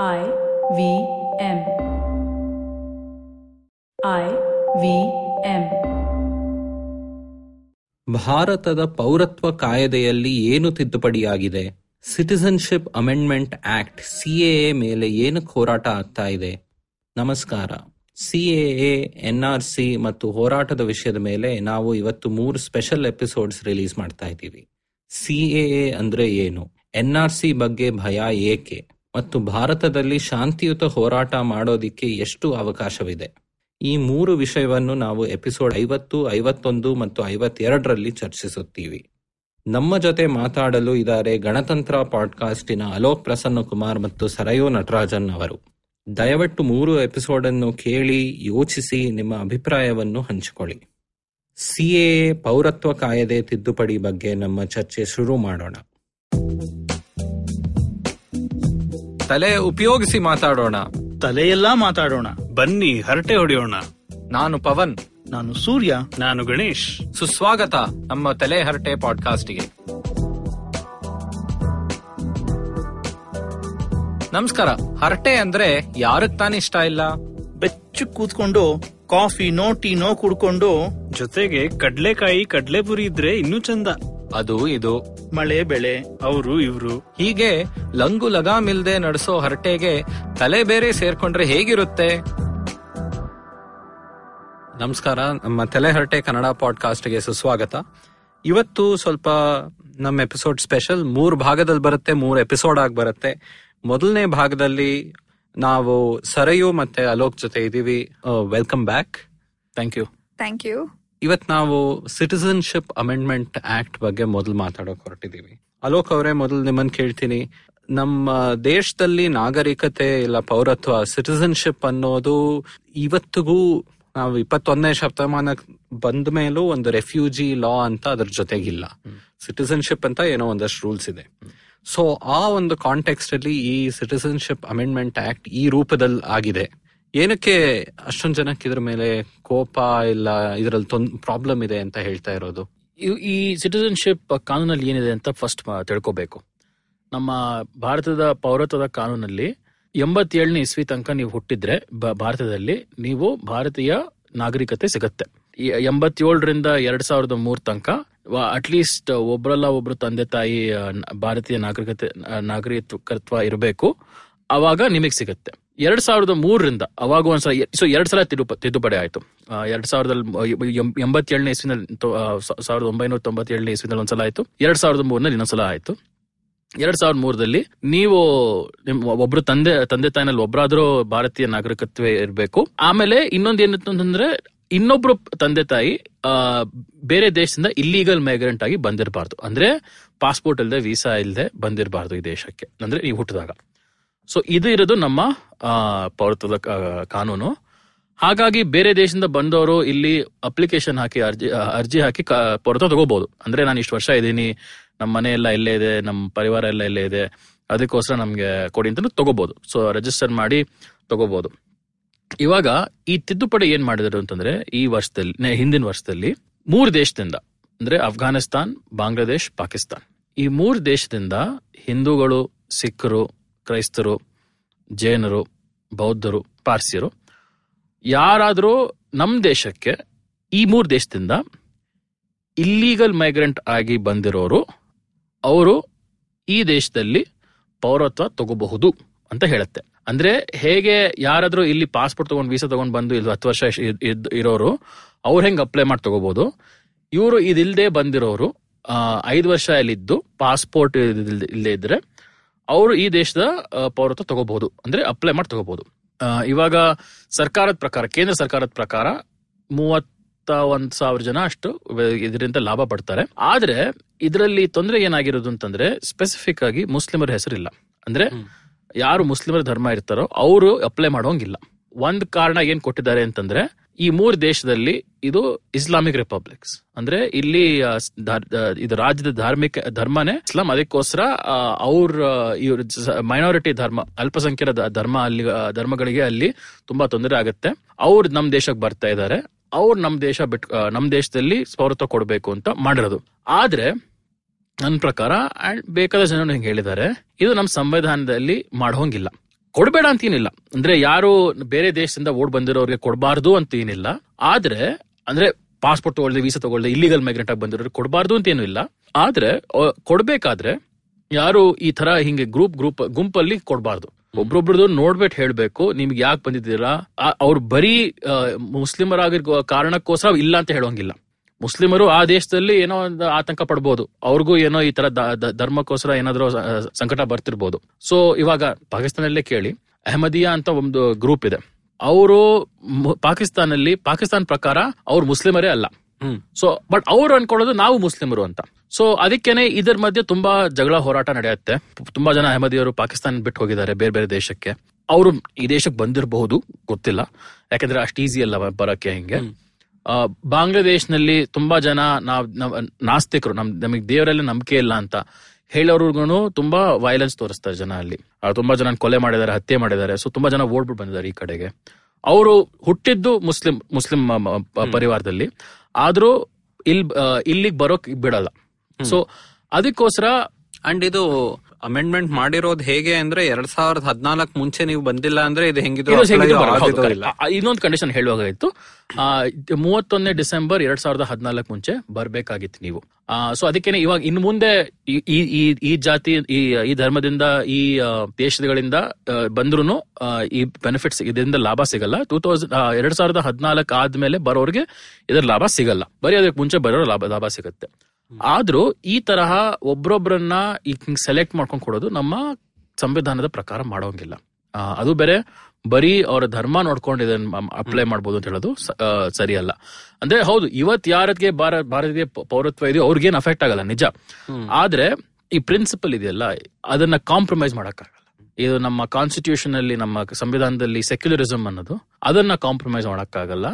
I V M. I V M. ಭಾರತದ ಪೌರತ್ವ ಕಾಯ್ದೆಯಲ್ಲಿ ಏನು ತಿದ್ದುಪಡಿಯಾಗಿದೆ? ಸಿಟಿಸನ್ಶಿಪ್ ಅಮೆಂಡ್ಮೆಂಟ್ ಆಕ್ಟ್ ಸಿಎಎ ಮೇಲೆ ಏನು ಹೋರಾಟ ಆಗ್ತಾ ಇದೆ? ನಮಸ್ಕಾರ. ಸಿಎಎ ಎನ್ಆರ್ಸಿ ಮತ್ತು ಹೋರಾಟದ ವಿಷಯದ ಮೇಲೆ ನಾವು ಇವತ್ತು ಮೂರು ಸ್ಪೆಷಲ್ ಎಪಿಸೋಡ್ಸ್ ರಿಲೀಸ್ ಮಾಡ್ತಾ ಇದ್ದೀವಿ. ಸಿಎಎ ಅಂದ್ರೆ ಏನು? ಎನ್ಆರ್ಸಿ ಬಗ್ಗೆ ಭಯ ಏಕೆ? ಮತ್ತು ಭಾರತದಲ್ಲಿ ಶಾಂತಿಯುತ ಹೋರಾಟ ಮಾಡೋದಿಕ್ಕೆ ಎಷ್ಟು ಅವಕಾಶವಿದೆ? ಈ ಮೂರು ವಿಷಯವನ್ನು ನಾವು ಎಪಿಸೋಡ್ ಐವತ್ತು, ಐವತ್ತೊಂದು ಮತ್ತು ಐವತ್ತೆರಡರಲ್ಲಿ ಚರ್ಚಿಸುತ್ತೀವಿ. ನಮ್ಮ ಜೊತೆ ಮಾತಾಡಲು ಇದ್ದಾರೆ ಗಣತಂತ್ರ ಪಾಡ್ಕಾಸ್ಟಿನ ಅಲೋಕ್ ಪ್ರಸನ್ನ ಕುಮಾರ್ ಮತ್ತು ಸರಯೋ ನಟರಾಜನ್ ಅವರು. ದಯವಿಟ್ಟು ಮೂರು ಎಪಿಸೋಡ್ ಅನ್ನು ಕೇಳಿ, ಯೋಚಿಸಿ, ನಿಮ್ಮ ಅಭಿಪ್ರಾಯವನ್ನು ಹಂಚಿಕೊಳ್ಳಿ. ಸಿಎ ಪೌರತ್ವ ಕಾಯ್ದೆ ತಿದ್ದುಪಡಿ ಬಗ್ಗೆ ನಮ್ಮ ಚರ್ಚೆ ಶುರು ಮಾಡೋಣ. ತಲೆ ಉಪಯೋಗಿಸಿ ಮಾತಾಡೋಣ. ತಲೆಯೆಲ್ಲಾ ಮಾತಾಡೋಣ. ಬನ್ನಿ ಹರಟೆ ಹೊಡೆಯೋಣ. ನಾನು ಪವನ್. ನಾನು ಸೂರ್ಯ. ನಾನು ಗಣೇಶ್. ಸುಸ್ವಾಗತ ನಮ್ಮ ತಲೆ ಹರಟೆ ಪಾಡ್ಕಾಸ್ಟ್ಗೆ. ನಮಸ್ಕಾರ. ಹರಟೆ ಅಂದ್ರೆ ಯಾರಕ್ ತಾನೇ ಇಷ್ಟ ಇಲ್ಲ? ಬೆಚ್ಚು ಕೂತ್ಕೊಂಡು ಕಾಫಿನೋ ಟೀನೋ ಕುಡ್ಕೊಂಡು ಜೊತೆಗೆ ಕಡ್ಲೆಕಾಯಿ ಕಡ್ಲೆಪುರಿ ಇದ್ರೆ ಇನ್ನೂ ಚಂದ. ಅದು ಇದು. ಮಳೆ ಬೆಳೆ ಅವರು ಇವ್ರು. ಹೀಗೆ ಲಂಗು ಲಗಾಮಿಲ್ದೆ ನಡೆಸೋ ಹರಟೆಗೆ ತಲೆ ಬೇರೆ ಸೇರ್ಕೊಂಡ್ರೆ ಹೇಗಿರುತ್ತೆ? ನಮಸ್ಕಾರ ನಮ್ಮ ತಲೆ ಹರಟೆ ಕನ್ನಡ ಪಾಡ್ಕಾಸ್ಟ್ಗೆ ಸುಸ್ವಾಗತ. ಇವತ್ತು ಸ್ವಲ್ಪ ನಮ್ಮ ಎಪಿಸೋಡ್ ಸ್ಪೆಷಲ್ ಮೂರ್ ಭಾಗದಲ್ಲಿ ಬರುತ್ತೆ ಮೂರ್ ಎಪಿಸೋಡ್ ಆಗಿ ಬರುತ್ತೆ. ಮೊದಲನೇ ಭಾಗದಲ್ಲಿ ನಾವು ಸರಯು ಮತ್ತೆ ಅಲೋಕ್ ಜೊತೆ ಇದೀವಿ welcome back thank you thank you ಇವತ್ ನಾವು ಸಿಟಿಸನ್ಶಿಪ್ ಅಮೆಂಡ್ಮೆಂಟ್ ಆಕ್ಟ್ ಬಗ್ಗೆ ಮೊದಲು ಮಾತಾಡೋಕ್ ಹೊರಟಿದೀವಿ. ಅಲೋಕ್ ಅವರೇ ಮೊದಲು ನಿಮ್ಮನ್ ಕೇಳ್ತೀನಿ. ನಮ್ಮ ದೇಶದಲ್ಲಿ ನಾಗರಿಕತೆ ಇಲ್ಲ ಪೌರತ್ವ ಸಿಟಿಸನ್ಶಿಪ್ ಅನ್ನೋದು ಇವತ್ತಿಗೂ ನಾವು ಇಪ್ಪತ್ತೊಂದನೇ ಶತಮಾನ ಬಂದ ಮೇಲೂ ಒಂದು ರೆಫ್ಯೂಜಿ ಲಾ ಅಂತ ಅದ್ರ ಜೊತೆಗಿಲ್ಲ. ಸಿಟಿಸನ್ಶಿಪ್ ಅಂತ ಏನೋ ಒಂದಷ್ಟು ರೂಲ್ಸ್ ಇದೆ. ಸೊ ಆ ಒಂದು ಕಾಂಟೆಕ್ಸ್ಟ್ ಅಲ್ಲಿ ಈ ಸಿಟಿಸನ್ಶಿಪ್ ಅಮೆಂಡ್ಮೆಂಟ್ ಆಕ್ಟ್ ಈ ರೂಪದಲ್ಲಿ ಆಗಿದೆ. ಏನಕ್ಕೆ ಅಷ್ಟೊಂದ್ ಜನಕ್ಕೆ ಇದ್ರ ಮೇಲೆ ಕೋಪ ಇಲ್ಲ ಇದ್ರಲ್ಲಿ ಪ್ರಾಬ್ಲಮ್ ಇದೆ ಅಂತ ಹೇಳ್ತಾ ಇರೋದು? ಈ ಸಿಟಿಸನ್ಶಿಪ್ ಕಾನೂನಲ್ಲಿ ಏನಿದೆ ಅಂತ ಫಸ್ಟ್ ತಿಳ್ಕೋಬೇಕು. ನಮ್ಮ ಭಾರತದ ಪೌರತ್ವದ ಕಾನೂನಲ್ಲಿ ಎಂಬತ್ತೇಳನೇ ಇಸ್ವಿ ತನಕ ನೀವು ಹುಟ್ಟಿದ್ರೆ ಭಾರತದಲ್ಲಿ ನೀವು ಭಾರತೀಯ ನಾಗರಿಕತೆ ಸಿಗತ್ತೆ. ಎಂಬತ್ತೇಳರಿಂದ ಎರಡ್ ಸಾವಿರದ ಮೂರ್ ತನಕ ಅಟ್ಲೀಸ್ಟ್ ಒಬ್ರಲ್ಲ ಒಬ್ರು ತಂದೆ ತಾಯಿ ಭಾರತೀಯ ನಾಗರಿಕತೆ, ನಾಗರಿಕತ್ವ ಇರಬೇಕು. ಅವಾಗ ನಿಮಗೆ ಸಿಗುತ್ತೆ. ಎರಡ್ ಸಾವಿರದ ಮೂರರಿಂದ ಅವಾಗ ಒಂದ್ಸಲ ಸೊ ಎರಡ್ ಸಲ ತಿರುಪ ತಿದ್ದುಪಡಿ ಆಯ್ತು. ಎರಡ್ ಸಾವಿರದಲ್ಲಿ ಎಂಬತ್ತೇಳನೇ ಇಸ್ವಿನಲ್ಲಿ ಸಾವಿರದ ಒಂಬೈನೂರ ತೊಂಬತ್ತೇಳನೇ ಇಸ್ವಿನಲ್ಲಿ ಒಂದ್ಸಲ ಆಯ್ತು. ಎರಡ್ ಸಾವಿರದ ಮೂರನಲ್ಲಿ ಇನ್ನೊಂದ್ಸಲ ಆಯ್ತು. ಎರಡ್ ಸಾವಿರದ ಮೂರದಲ್ಲಿ ನೀವು ನಿಮ್ಮ ಒಬ್ರು ತಂದೆ ತಂದೆ ತಾಯಿನಲ್ಲಿ ಒಬ್ರಾದ್ರೂ ಭಾರತೀಯ ನಾಗರಿಕತ್ವ ಇರಬೇಕು. ಆಮೇಲೆ ಇನ್ನೊಂದ್ ಏನಿತ್ತು ಅಂತಂದ್ರೆ ಇನ್ನೊಬ್ರು ತಂದೆ ತಾಯಿ ಬೇರೆ ದೇಶದಿಂದ ಇಲ್ಲೀಗಲ್ ಮೈಗ್ರೆಂಟ್ ಆಗಿ ಬಂದಿರಬಾರ್ದು. ಅಂದ್ರೆ ಪಾಸ್ಪೋರ್ಟ್ ಇಲ್ಲದೆ ವೀಸಾ ಇಲ್ಲದೆ ಬಂದಿರಬಾರ್ದು ಈ ದೇಶಕ್ಕೆ. ಅಂದ್ರೆ ನೀವು ಹುಟ್ಟಿದಾಗ. ಸೊ ಇದು ಇರೋದು ನಮ್ಮ ಪೌರತ್ವದ ಕಾನೂನು. ಹಾಗಾಗಿ ಬೇರೆ ದೇಶದಿಂದ ಬಂದವರು ಇಲ್ಲಿ ಅಪ್ಲಿಕೇಶನ್ ಹಾಕಿ, ಅರ್ಜಿ ಅರ್ಜಿ ಹಾಕಿ ಪೌರತ್ವ ತಗೋಬಹುದು ಅಂದ್ರೆ ನಾನು ಇಷ್ಟು ವರ್ಷ ಇದ್ದೀನಿ, ನಮ್ಮ ಮನೆ ಎಲ್ಲ ಇಲ್ಲೇ ಇದೆ, ನಮ್ಮ ಪರಿವಾರ ಎಲ್ಲ ಇಲ್ಲೇ ಇದೆ, ಅದಕ್ಕೋಸ್ಕರ ನಮ್ಗೆ ಕೊಡಿ ಅಂತ ತಗೋಬಹುದು ಸೊ ರಿಜಿಸ್ಟರ್ ಮಾಡಿ ತಗೋಬಹುದು ಇವಾಗ ಈ ತಿದ್ದುಪಡಿ ಏನ್ ಮಾಡಿದ್ರು ಅಂತಂದ್ರೆ, ಈ ವರ್ಷದಲ್ಲಿ ಹಿಂದಿನ ವರ್ಷದಲ್ಲಿ ಮೂರು ದೇಶದಿಂದ, ಅಂದ್ರೆ ಅಫ್ಘಾನಿಸ್ತಾನ್, ಬಾಂಗ್ಲಾದೇಶ್, ಪಾಕಿಸ್ತಾನ್. ಈ ಮೂರು ದೇಶದಿಂದ ಹಿಂದೂಗಳು ಸಿಖ್ರು ಕ್ರೈಸ್ತರು, ಜೈನರು, ಬೌದ್ಧರು, ಪಾರ್ಸಿಯರು, ಯಾರಾದರೂ ನಮ್ಮ ದೇಶಕ್ಕೆ ಈ ಮೂರು ದೇಶದಿಂದ ಇಲ್ಲೀಗಲ್ ಮೈಗ್ರೆಂಟ್ ಆಗಿ ಬಂದಿರೋರು, ಅವರು ಈ ದೇಶದಲ್ಲಿ ಪೌರತ್ವ ತಗೋಬಹುದು ಅಂತ ಹೇಳುತ್ತೆ. ಅಂದ್ರೆ ಹೇಗೆ ಯಾರಾದರೂ ಇಲ್ಲಿ ಪಾಸ್ಪೋರ್ಟ್ ತಗೊಂಡು ವೀಸಾ ತಗೊಂಡು ಬಂದು ಇಲ್ಲಿ ಹತ್ತು ವರ್ಷ ಇರೋರು, ಅವ್ರು ಹೆಂಗೆ ಅಪ್ಲೈ ಮಾಡಿ ತಗೋಬಹುದು ಇವರು ಇದಿಲ್ಲದೆ ಬಂದಿರೋರು ಐದು ವರ್ಷ ಇಲ್ಲಿದ್ದು ಪಾಸ್ಪೋರ್ಟ್ ಇಲ್ಲದೆ ಇದ್ರೆ ಅವರು ಈ ದೇಶದ ಪೌರತ್ವ ತಗೋಬಹುದು. ಅಂದ್ರೆ ಅಪ್ಲೈ ಮಾಡಿ ತಗೋಬಹುದು. ಇವಾಗ ಸರ್ಕಾರದ ಪ್ರಕಾರ ಕೇಂದ್ರ ಸರ್ಕಾರದ ಪ್ರಕಾರ ಮೂವತ್ತ ಒಂದ್ ಸಾವಿರ ಜನ ಅಷ್ಟು ಇದರಿಂದ ಲಾಭ ಪಡ್ತಾರೆ. ಆದ್ರೆ ಇದರಲ್ಲಿ ತೊಂದರೆ ಏನಾಗಿರೋದು ಅಂತಂದ್ರೆ ಸ್ಪೆಸಿಫಿಕ್ ಆಗಿ ಮುಸ್ಲಿಮರ ಹೆಸರಿಲ್ಲ. ಅಂದ್ರೆ ಯಾರು ಮುಸ್ಲಿಮರ ಧರ್ಮ ಇರ್ತಾರೋ ಅವರು ಅಪ್ಲೈ ಮಾಡೋಂಗಿಲ್ಲ. ಒಂದ್ ಕಾರಣ ಏನ್ ಕೊಟ್ಟಿದ್ದಾರೆ ಅಂತಂದ್ರೆ ಈ ಮೂರು ದೇಶದಲ್ಲಿ ಇದು ಇಸ್ಲಾಮಿಕ್ ರಿಪಬ್ಲಿಕ್ಸ್. ಅಂದ್ರೆ ಇಲ್ಲಿ ಇದು ರಾಜ್ಯದ ಧಾರ್ಮಿಕ, ಧರ್ಮನೇ ಇಸ್ಲಾಂ. ಅದಕ್ಕೋಸ್ಕರ ಅವ್ರ ಇವ್ರ ಮೈನಾರಿಟಿ ಧರ್ಮ, ಅಲ್ಪಸಂಖ್ಯಾತ ಧರ್ಮ ಅಲ್ಲಿ ಧರ್ಮಗಳಿಗೆ ಅಲ್ಲಿ ತುಂಬಾ ತೊಂದರೆ ಆಗುತ್ತೆ. ಅವ್ರು ನಮ್ ದೇಶಕ್ಕೆ ಬರ್ತಾ ಇದ್ದಾರೆ ಅವ್ರು ನಮ್ ದೇಶ ಬಿಟ್ ನಮ್ ದೇಶದಲ್ಲಿ ಪೌರತ್ವ ಕೊಡಬೇಕು ಅಂತ ಮಾಡಿರೋದು. ಆದ್ರೆ ನನ್ನ ಪ್ರಕಾರ ಅಂಡ್ ಬೇಕಾದ ಜನರು ಹಿಂಗೆ ಹೇಳಿದ್ದಾರೆ, ಇದು ನಮ್ಮ ಸಂವಿಧಾನದಲ್ಲಿ ಮಾಡೋಂಗಿಲ್ಲ ಕೊಡ್ಬೇಡ ಅಂತ ಏನಿಲ್ಲ. ಅಂದ್ರೆ ಯಾರು ಬೇರೆ ದೇಶದಿಂದ ಓಡ್ ಬಂದಿರೋರಿಗೆ ಕೊಡಬಾರ್ದು ಅಂತ ಏನಿಲ್ಲ. ಆದ್ರೆ, ಅಂದ್ರೆ ಪಾಸ್ಪೋರ್ಟ್ ತಗೊಳ್ದೆ ವೀಸಾ ತಗೊಳ್ದೆ ಇಲ್ಲಿಗಲ್ ಮೈಗ್ರೆಂಟ್ ಆಗಿ ಬಂದಿರೋರಿಗೆ ಕೊಡಬಾರ್ದು ಅಂತ ಏನು ಇಲ್ಲ. ಆದ್ರೆ ಕೊಡ್ಬೇಕಾದ್ರೆ ಯಾರು ಈ ತರ ಹಿಂಗೆ ಗ್ರೂಪ್ ಗ್ರೂಪ್ ಗುಂಪಲ್ಲಿ ಕೊಡಬಾರ್ದು. ಒಬ್ರೊಬ್ರದ್ದು ನೋಡ್ಬಿಟ್ಟು ಹೇಳ್ಬೇಕು, ನಿಮ್ಗೆ ಯಾಕೆ ಬಂದಿದ್ದೀರಾ? ಅವ್ರು ಬರೀ ಮುಸ್ಲಿಮರಾಗಿರೋ ಕಾರಣಕ್ಕೋಸ್ಕರ ಇಲ್ಲ ಅಂತ ಹೇಳೋಂಗಿಲ್ಲ. ಮುಸ್ಲಿಮರು ಆ ದೇಶದಲ್ಲಿ ಏನೋ ಒಂದು ಆತಂಕ ಪಡ್ಬೋದು. ಅವ್ರಿಗೂ ಏನೋ ಈ ತರ ಧರ್ಮಕ್ಕೋಸ್ಕರ ಏನಾದ್ರೂ ಸಂಕಟ ಬರ್ತಿರ್ಬೋದು. ಸೊ ಇವಾಗ ಪಾಕಿಸ್ತಾನಲ್ಲೇ ಕೇಳಿ ಅಹಮದಿಯಾ ಅಂತ ಒಂದು ಗ್ರೂಪ್ ಇದೆ. ಅವರು ಪಾಕಿಸ್ತಾನಲ್ಲಿ ಪಾಕಿಸ್ತಾನ ಪ್ರಕಾರ ಅವ್ರು ಮುಸ್ಲಿಮರೇ ಅಲ್ಲ. ಸೊ ಬಟ್ ಅವ್ರು ಅನ್ಕೊಳ್ಳೋದು ನಾವು ಮುಸ್ಲಿಮರು ಅಂತ. ಸೊ ಅದಕ್ಕೇನೆ ಇದರ ಮಧ್ಯೆ ತುಂಬಾ ಜಗಳ ಹೋರಾಟ ನಡೆಯುತ್ತೆ. ತುಂಬಾ ಜನ ಅಹಮದಿಯವರು ಪಾಕಿಸ್ತಾನ ಬಿಟ್ಟು ಹೋಗಿದ್ದಾರೆ ಬೇರೆ ಬೇರೆ ದೇಶಕ್ಕೆ. ಅವರು ಈ ದೇಶಕ್ಕೆ ಬಂದಿರಬಹುದು ಗೊತ್ತಿಲ್ಲ. ಯಾಕಂದ್ರೆ ಅಷ್ಟು ಈಸಿ ಅಲ್ಲ ಬರಕ್ಕೆ ಹಿಂಗೆ. ಆ, ಬಾಂಗ್ಲಾದೇಶ್ನಲ್ಲಿ ತುಂಬಾ ಜನ ನಾವ್ ನಾಸ್ತಿಕರು ನಮ್ ನಮಗೆ ದೇವರಲ್ಲಿ ನಂಬಿಕೆ ಇಲ್ಲ ಅಂತ ಹೇಳೋರ್ಗು ತುಂಬಾ ವೈಲೆನ್ಸ್ ತೋರಿಸ್ತಾರೆ ಜನ ಅಲ್ಲಿ. ತುಂಬಾ ಜನ ಕೊಲೆ ಮಾಡಿದ್ದಾರೆ ಹತ್ಯೆ ಮಾಡಿದ್ದಾರೆ ಸೊ ತುಂಬಾ ಜನ ಓಡ್ಬಿಟ್ಟು ಬಂದಿದ್ದಾರೆ ಈ ಕಡೆಗೆ. ಅವರು ಹುಟ್ಟಿದ್ದು ಮುಸ್ಲಿಂ ಮುಸ್ಲಿಂ ಪರಿವಾರದಲ್ಲಿ. ಆದ್ರೂ ಇಲ್ ಇಲ್ಲಿಗೆ ಬರೋಕ್ ಬಿಡಲ್ಲ. ಸೊ ಅದಕ್ಕೋಸ್ಕರ ಅಂಡ್ ಇದು ಅಮೆಂಡ್ಮೆಂಟ್ ಮಾಡಿರೋದು ಹೇಗೆ ಅಂದ್ರೆ ಎರಡ್ ಸಾವಿರದ ಹದಿನಾಲ್ಕು ಮುಂಚೆ ನೀವು ಬಂದಿಲ್ಲ ಅಂದ್ರೆ ಇದು ಹೆಂಗಿದ್ರು ಇನ್ನೊಂದು ಕಂಡೀಷನ್ ಹೇಳುವಾಗಾಯ್ತು ಮೂವತ್ತೊಂದನೇ ಡಿಸೆಂಬರ್ ಎರಡ್ ಸಾವಿರದ ಹದಿನಾಲ್ಕು ಮುಂಚೆ ಬರ್ಬೇಕಾಗಿತ್ತು ನೀವು. ಸೊ ಅದಕ್ಕೇನೆ ಇವಾಗ ಇನ್ ಮುಂದೆ ಈ- ಈ ಜಾತಿ ಈ ಈ ಧರ್ಮದಿಂದ ಈ ದೇಶಗಳಿಂದ ಬಂದ್ರು ಈ ಬೆನಿಫಿಟ್ಸ್ ಇದರಿಂದ ಲಾಭ ಸಿಗಲ್ಲ. ಟೂ ತೌಸಂಡ್ ಎರಡ್ ಸಾವಿರದ ಹದಿನಾಲ್ಕು ಆದ್ಮೇಲೆ ಬರೋರಿಗೆ ಇದರ ಲಾಭ ಸಿಗಲ್ಲ. ಬರೀ ಅದಕ್ಕೆ ಮುಂಚೆ ಬರೋ ಲಾಭ ಲಾಭ ಸಿಗುತ್ತೆ. ಆದ್ರೂ ಈ ತರಹ ಒಬ್ರೊಬ್ರನ್ನ ಈಗ ಸೆಲೆಕ್ಟ್ ಮಾಡ್ಕೊಂಡು ಕೊಡೋದು ನಮ್ಮ ಸಂವಿಧಾನದ ಪ್ರಕಾರ ಮಾಡೋಂಗಿಲ್ಲ. ಅದು ಬೇರೆ ಬರೀ ಅವರ ಧರ್ಮ ನೋಡ್ಕೊಂಡು ಇದನ್ನ ಅಪ್ಲೈ ಮಾಡ್ಬೋದು ಅಂತ ಹೇಳೋದು ಸರಿಯಲ್ಲ. ಅಂದ್ರೆ ಹೌದು ಇವತ್ ಯಾರಿಗೆ ಭಾರತ ಭಾರತೀಯ ಪೌರತ್ವ ಇದೆಯೋ ಅವ್ರಿಗೇನು ಅಫೆಕ್ಟ್ ಆಗಲ್ಲ ನಿಜ. ಆದ್ರೆ ಈ ಪ್ರಿನ್ಸಿಪಲ್ ಇದೆಯಲ್ಲ ಅದನ್ನ ಕಾಂಪ್ರಮೈಸ್ ಮಾಡಕ್ಕಾಗಲ್ಲ. ಇದು ನಮ್ಮ ಕಾನ್ಸ್ಟಿಟ್ಯೂಷನ್ ಅಲ್ಲಿ ನಮ್ಮ ಸಂವಿಧಾನದಲ್ಲಿ ಸೆಕ್ಯುಲರಿಸಂ ಅನ್ನೋದು ಅದನ್ನ ಕಾಂಪ್ರಮೈಸ್ ಮಾಡಕ್ಕಾಗಲ್ಲ.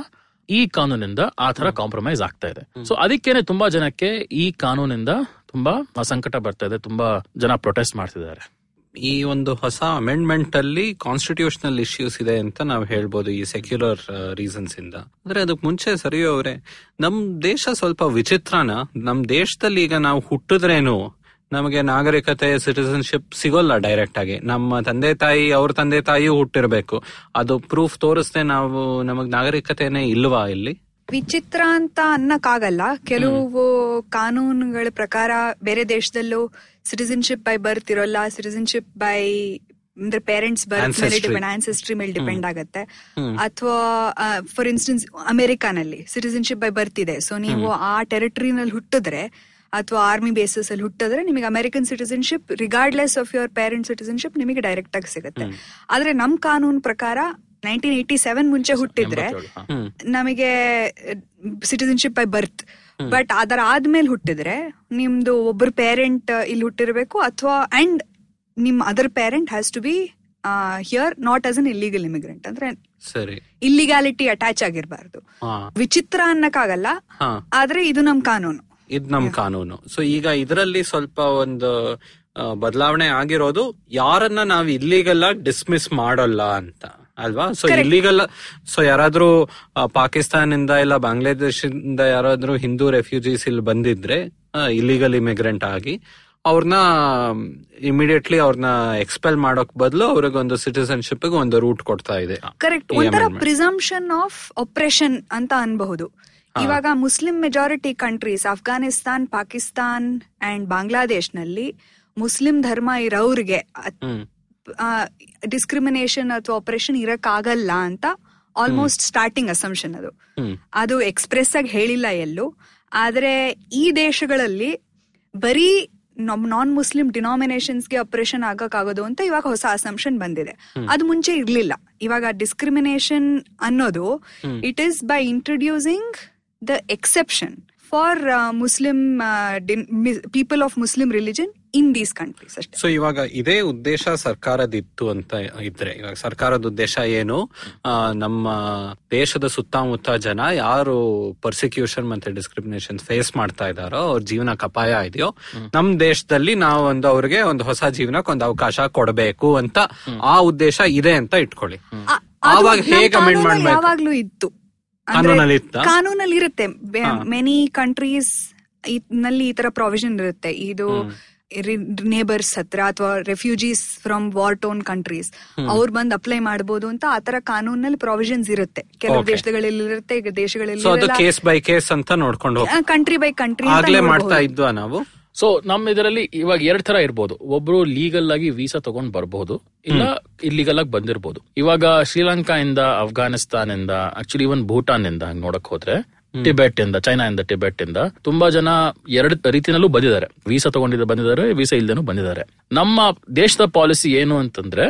ಈ ಕಾನೂನಿಂದ ಆ ತರ ಕಾಂಪ್ರಮೈಸ್ ಆಗ್ತಾ ಇದೆ. ಸೊ ಅದಕ್ಕೇನೆ ತುಂಬಾ ಜನಕ್ಕೆ ಈ ಕಾನೂನಿಂದ ತುಂಬಾ ಸಂಕಟ ಬರ್ತಾ ಇದೆ ತುಂಬಾ ಜನ ಪ್ರೊಟೆಸ್ಟ್ ಮಾಡ್ತಿದ್ದಾರೆ. ಈ ಒಂದು ಹೊಸ ಅಮೆಂಡ್ಮೆಂಟ್ ಅಲ್ಲಿ ಕಾನ್ಸ್ಟಿಟ್ಯೂಷನಲ್ ಇಶ್ಯೂಸ್ ಇದೆ ಅಂತ ನಾವು ಹೇಳ್ಬೋದು ಈ ಸೆಕ್ಯುಲರ್ ರೀಸನ್ಸ್ ಇಂದ. ಅಂದ್ರೆ ಅದಕ್ಕೆ ಮುಂಚೆ ಸರಿಯೋ ಅವ್ರೆ ನಮ್ ದೇಶ ಸ್ವಲ್ಪ ವಿಚಿತ್ರನ ನಮ್ ದೇಶದಲ್ಲಿ ಈಗ ನಾವು ಹುಟ್ಟಿದ್ರೇನು ನಮಗೆ ನಾಗರಿಕತೆ ಸಿಟಿಸನ್ಶಿಪ್ ಸಿಗೋಲ್ಲ ಡೈರೆಕ್ಟ್ ಆಗಿ. ನಮ್ಮ ತಂದೆ ತಾಯಿ ಅವ್ರ ತಂದೆ ತಾಯಿಯೂ ಹುಟ್ಟಿರ್ಬೇಕು. ಅದು ಪ್ರೂಫ್ ತೋರಿಸ್ದೆ ನಾವು ನಮಗ್ ನಾಗರಿಕತೆನೇ ಇಲ್ವಾ ಇಲ್ಲಿ? ವಿಚಿತ್ರ ಅಂತ ಅನ್ನಕ್ಕಾಗಲ್ಲ. ಕೆಲವು ಕಾನೂನುಗಳ ಪ್ರಕಾರ ಬೇರೆ ದೇಶದಲ್ಲೂ ಸಿಟಿಸನ್ಶಿಪ್ ಬೈ ಬರ್ತ್ ಇರೋಲ್ಲ. ಸಿಟಿಸನ್ಶಿಪ್ ಬೈ ಅಂದ್ರೆ ಪೇರೆಂಟ್ಸ್ ಬರ್ತ್ ಮೇಲೆ. ಡಿಪೆಂಡ್ ಆನ್ಸೆಸ್ಟ್ರಿ ಮೇಲೆ ಡಿಪೆಂಡ್ ಆಗುತ್ತೆ. ಅಥವಾ ಫಾರ್ ಇನ್ಸ್ಟೆನ್ಸ್ ಅಮೆರಿಕಾನಲ್ಲಿ ಸಿಟಿಸನ್ಶಿಪ್ ಬೈ ಬರ್ತ್ ಇದೆ. ಸೊ ನೀವು ಆ ಟೆರಿಟರಿನಲ್ಲಿ ಹುಟ್ಟಿದ್ರೆ ಅಥವಾ ಆರ್ಮಿ ಬೇಸಸ್ ಅಲ್ಲಿ ಹುಟ್ಟಿದ್ರೆ ನಿಮಗೆ American citizenship regardless of your parent citizenship ನಿಮಗೆ ಡೈರೆಕ್ಟ್ ಆಗಿ ಸಿಗುತ್ತೆ. ಆದ್ರೆ ನಮ್ ಕಾನೂನು ಪ್ರಕಾರ ನೈನ್ಟೀನ್ ಏಯ್ಟಿ ಸೆವೆನ್ ಮುಂಚೆ ಹುಟ್ಟಿದ್ರೆ ನಮಗೆ ಸಿಟಿಸನ್ಶಿಪ್ ಬೈ ಬರ್ತ್ ಬಟ್ ಅದರ ಆದ್ಮೇಲೆ ಹುಟ್ಟಿದ್ರೆ ನಿಮ್ದು ಒಬ್ಬರು ಪೇರೆಂಟ್ ಇಲ್ಲಿ ಹುಟ್ಟಿರ್ಬೇಕು ಅಥವಾ ಅಂಡ್ ನಿಮ್ other parent has to be here not as an illegal immigrant ಅಂದ್ರೆ ಸರಿ. ಇಲ್ಲಿಗಾಲಿಟಿ ಅಟ್ಯಾಚ್ ಆಗಿರ್ಬಾರ್ದು. ವಿಚಿತ್ರ ಅನ್ನಕ್ಕಾಗಲ್ಲ. ಆದ್ರೆ ಇದು ನಮ್ ಕಾನೂನು. ಇದ್ ನಮ್ ಕಾನೂನು. ಸೊ ಈಗ ಇದರಲ್ಲಿ ಸ್ವಲ್ಪ ಒಂದು ಬದಲಾವಣೆ ಆಗಿರೋದು ಯಾರನ್ನ ನಾವ್ ಇಲ್ಲಿಗೆಲ್ಲ ಡಿಸ್ಮಿಸ್ ಮಾಡಲ್ಲ ಅಂತ ಅಲ್ವಾ? ಸೊ ಇಲ್ಲಿಗೆಲ್ಲ ಸೊ ಯಾರಾದ್ರೂ ಪಾಕಿಸ್ತಾನಿಂದ ಇಲ್ಲ ಬಾಂಗ್ಲಾದೇಶದಿಂದ ಯಾರಾದ್ರೂ ಹಿಂದೂ ರೆಫ್ಯೂಜೀಸ್ ಇಲ್ಲಿ ಬಂದಿದ್ರೆ ಇಲ್ಲಿಗಲ್ ಇಮಿಗ್ರೆಂಟ್ ಆಗಿ ಅವ್ರನ್ನ ಇಮಿಡಿಯೇಟ್ಲಿ ಅವ್ರನ್ನ ಎಕ್ಸ್ಪೆಲ್ ಮಾಡೋಕ್ ಬದಲು ಅವ್ರಿಗೊಂದು ಸಿಟಿಸನ್ಶಿಪ್ ಒಂದು ರೂಟ್ ಕೊಡ್ತಾ ಇದೆ. ಕರೆಕ್ಟ್. ಪ್ರಿಸಂಪ್ಷನ್ ಆಫ್ ಆಪರೇಷನ್ ಅಂತ ಅನ್ಬಹುದು. ಇವಾಗ Muslim majority countries Afghanistan Pakistan and ಬಾಂಗ್ಲಾದೇಶ್ನಲ್ಲಿ Muslim ಧರ್ಮ ಇರೋರಿಗೆ ಡಿಸ್ಕ್ರಿಮಿನೇಷನ್ ಅಥವಾ ಆಪರೇಷನ್ ಇರಕ್ಕಾಗಲ್ಲ ಅಂತ ಆಲ್ಮೋಸ್ಟ್ ಸ್ಟಾರ್ಟಿಂಗ್ ಅಸಂಪ್ಷನ್ ಅದು. ಅದು ಎಕ್ಸ್ಪ್ರೆಸ್ ಆಗಿ ಹೇಳಿಲ್ಲ ಎಲ್ಲೂ. ಆದ್ರೆ ಈ ದೇಶಗಳಲ್ಲಿ ಬರೀ ನಾನ್ ಮುಸ್ಲಿಂ ಡಿನಾಮಿನೇಷನ್ಸ್ಗೆ ಆಪರೇಷನ್ ಆಗಕ್ಕಾಗೋದು ಅಂತ ಇವಾಗ ಹೊಸ ಅಸಂಪ್ಷನ್ ಬಂದಿದೆ. ಅದು ಮುಂಚೆ ಇರ್ಲಿಲ್ಲ. ಇವಾಗ ಡಿಸ್ಕ್ರಿಮಿನೇಷನ್ ಅನ್ನೋದು it is by introducing the exception for Muslim people of Muslim religion in these countries ಅಷ್ಟೇ. ಸೊ ಇವಾಗ ಇದೇ ಉದ್ದೇಶ ಸರ್ಕಾರದಿತ್ತು ಅಂತ ಇದ್ರೆ ಇವಾಗ ಸರ್ಕಾರದ ಉದ್ದೇಶ ಏನು? ಆ, ನಮ್ಮ ದೇಶದ ಸುತ್ತಮುತ್ತ ಜನ ಯಾರು ಪರ್ಸಿಕ್ಯೂಷನ್ ಮತ್ತೆ ಡಿಸ್ಕ್ರಿಮಿನೇಷನ್ ಫೇಸ್ ಮಾಡ್ತಾ ಇದಾರೋ ಅವ್ರ ಜೀವನಕ್ಕೆ ಅಪಾಯ ಇದೆಯೋ ನಮ್ ದೇಶದಲ್ಲಿ ನಾವು ಒಂದು ಅವ್ರಿಗೆ ಒಂದು ಹೊಸ ಜೀವನಕ್ಕೆ ಒಂದು ಅವಕಾಶ ಕೊಡಬೇಕು ಅಂತ ಆ ಉದ್ದೇಶ ಇದೆ ಅಂತ ಇಟ್ಕೊಳ್ಳಿ. ಆವಾಗ ಹೇಗೆ amend ಮಾಡ್ಬೇಕು? ಯಾವಾಗ್ಲೂ ಇತ್ತು. ಕಾನೂನಲ್ಲಿ ಇರುತ್ತೆ. ಮೆನಿ ಕಂಟ್ರೀಸ್ನಲ್ಲಿ ಈ ತರ ಪ್ರಾವಿಷನ್ ಇರುತ್ತೆ. ಇದು ನೇಬರ್ಸ್ ಹತ್ರ ಅಥವಾ refugees from war torn countries ಅವ್ರು ಬಂದ್ ಅಪ್ಲೈ ಮಾಡಬಹುದು ಅಂತ ಆತರ ಕಾನೂನಲ್ಲಿ ಪ್ರಾವಿಷನ್ಸ್ ಇರುತ್ತೆ. ಕೆಲವು. ದೇಶಗಳಲ್ಲಿ ಇರುತ್ತೆ ದೇಶಗಳಲ್ಲಿ ಕೇಸ್ ಬೈ ಕೇಸ್ ಅಂತ ನೋಡ್ಕೊಂಡು ಹೋಗಿ ಕಂಟ್ರಿ ಬೈ ಕಂಟ್ರಿ ಮಾಡ್ತಾ ಇದ್ವಾ ನಾವು? ಸೊ ನಮ್ಮ ಇದರಲ್ಲಿ ಇವಾಗ ಎರಡ್ ತರ ಇರ್ಬೋದು. ಒಬ್ರು ಲೀಗಲ್ ಆಗಿ ವೀಸಾ ತಗೊಂಡ್ ಬರ್ಬೋದು. ಇಲ್ಲ ಇಲ್ಲಿಗಲ್ ಆಗಿ ಬಂದಿರ್ಬೋದು. ಇವಾಗ ಶ್ರೀಲಂಕಾ ಇಂದ ಅಫ್ಘಾನಿಸ್ತಾನ್ ಇಂದ ಆಕ್ಚುಲಿ ಇವನ್ ಭೂಟಾನ್ ಇಂದ ಹಂಗ್ ನೋಡಕ್ ಹೋದ್ರೆ ಟಿಬೆಟ್ ಇಂದ ಚೈನಾ ಇಂದ ಟಿಬೆಟ್ ಇಂದ ತುಂಬಾ ಜನ ಎರಡು ರೀತಿನಲ್ಲೂ ಬಂದಿದ್ದಾರೆ. ವೀಸಾ ತಗೊಂಡಿದ್ದ ಬಂದಿದ್ದಾರೆ ವೀಸಾ ಇಲ್ದೇನೂ ಬಂದಿದ್ದಾರೆ. ನಮ್ಮ ದೇಶದ ಪಾಲಿಸಿ ಏನು ಅಂತಂದ್ರೆ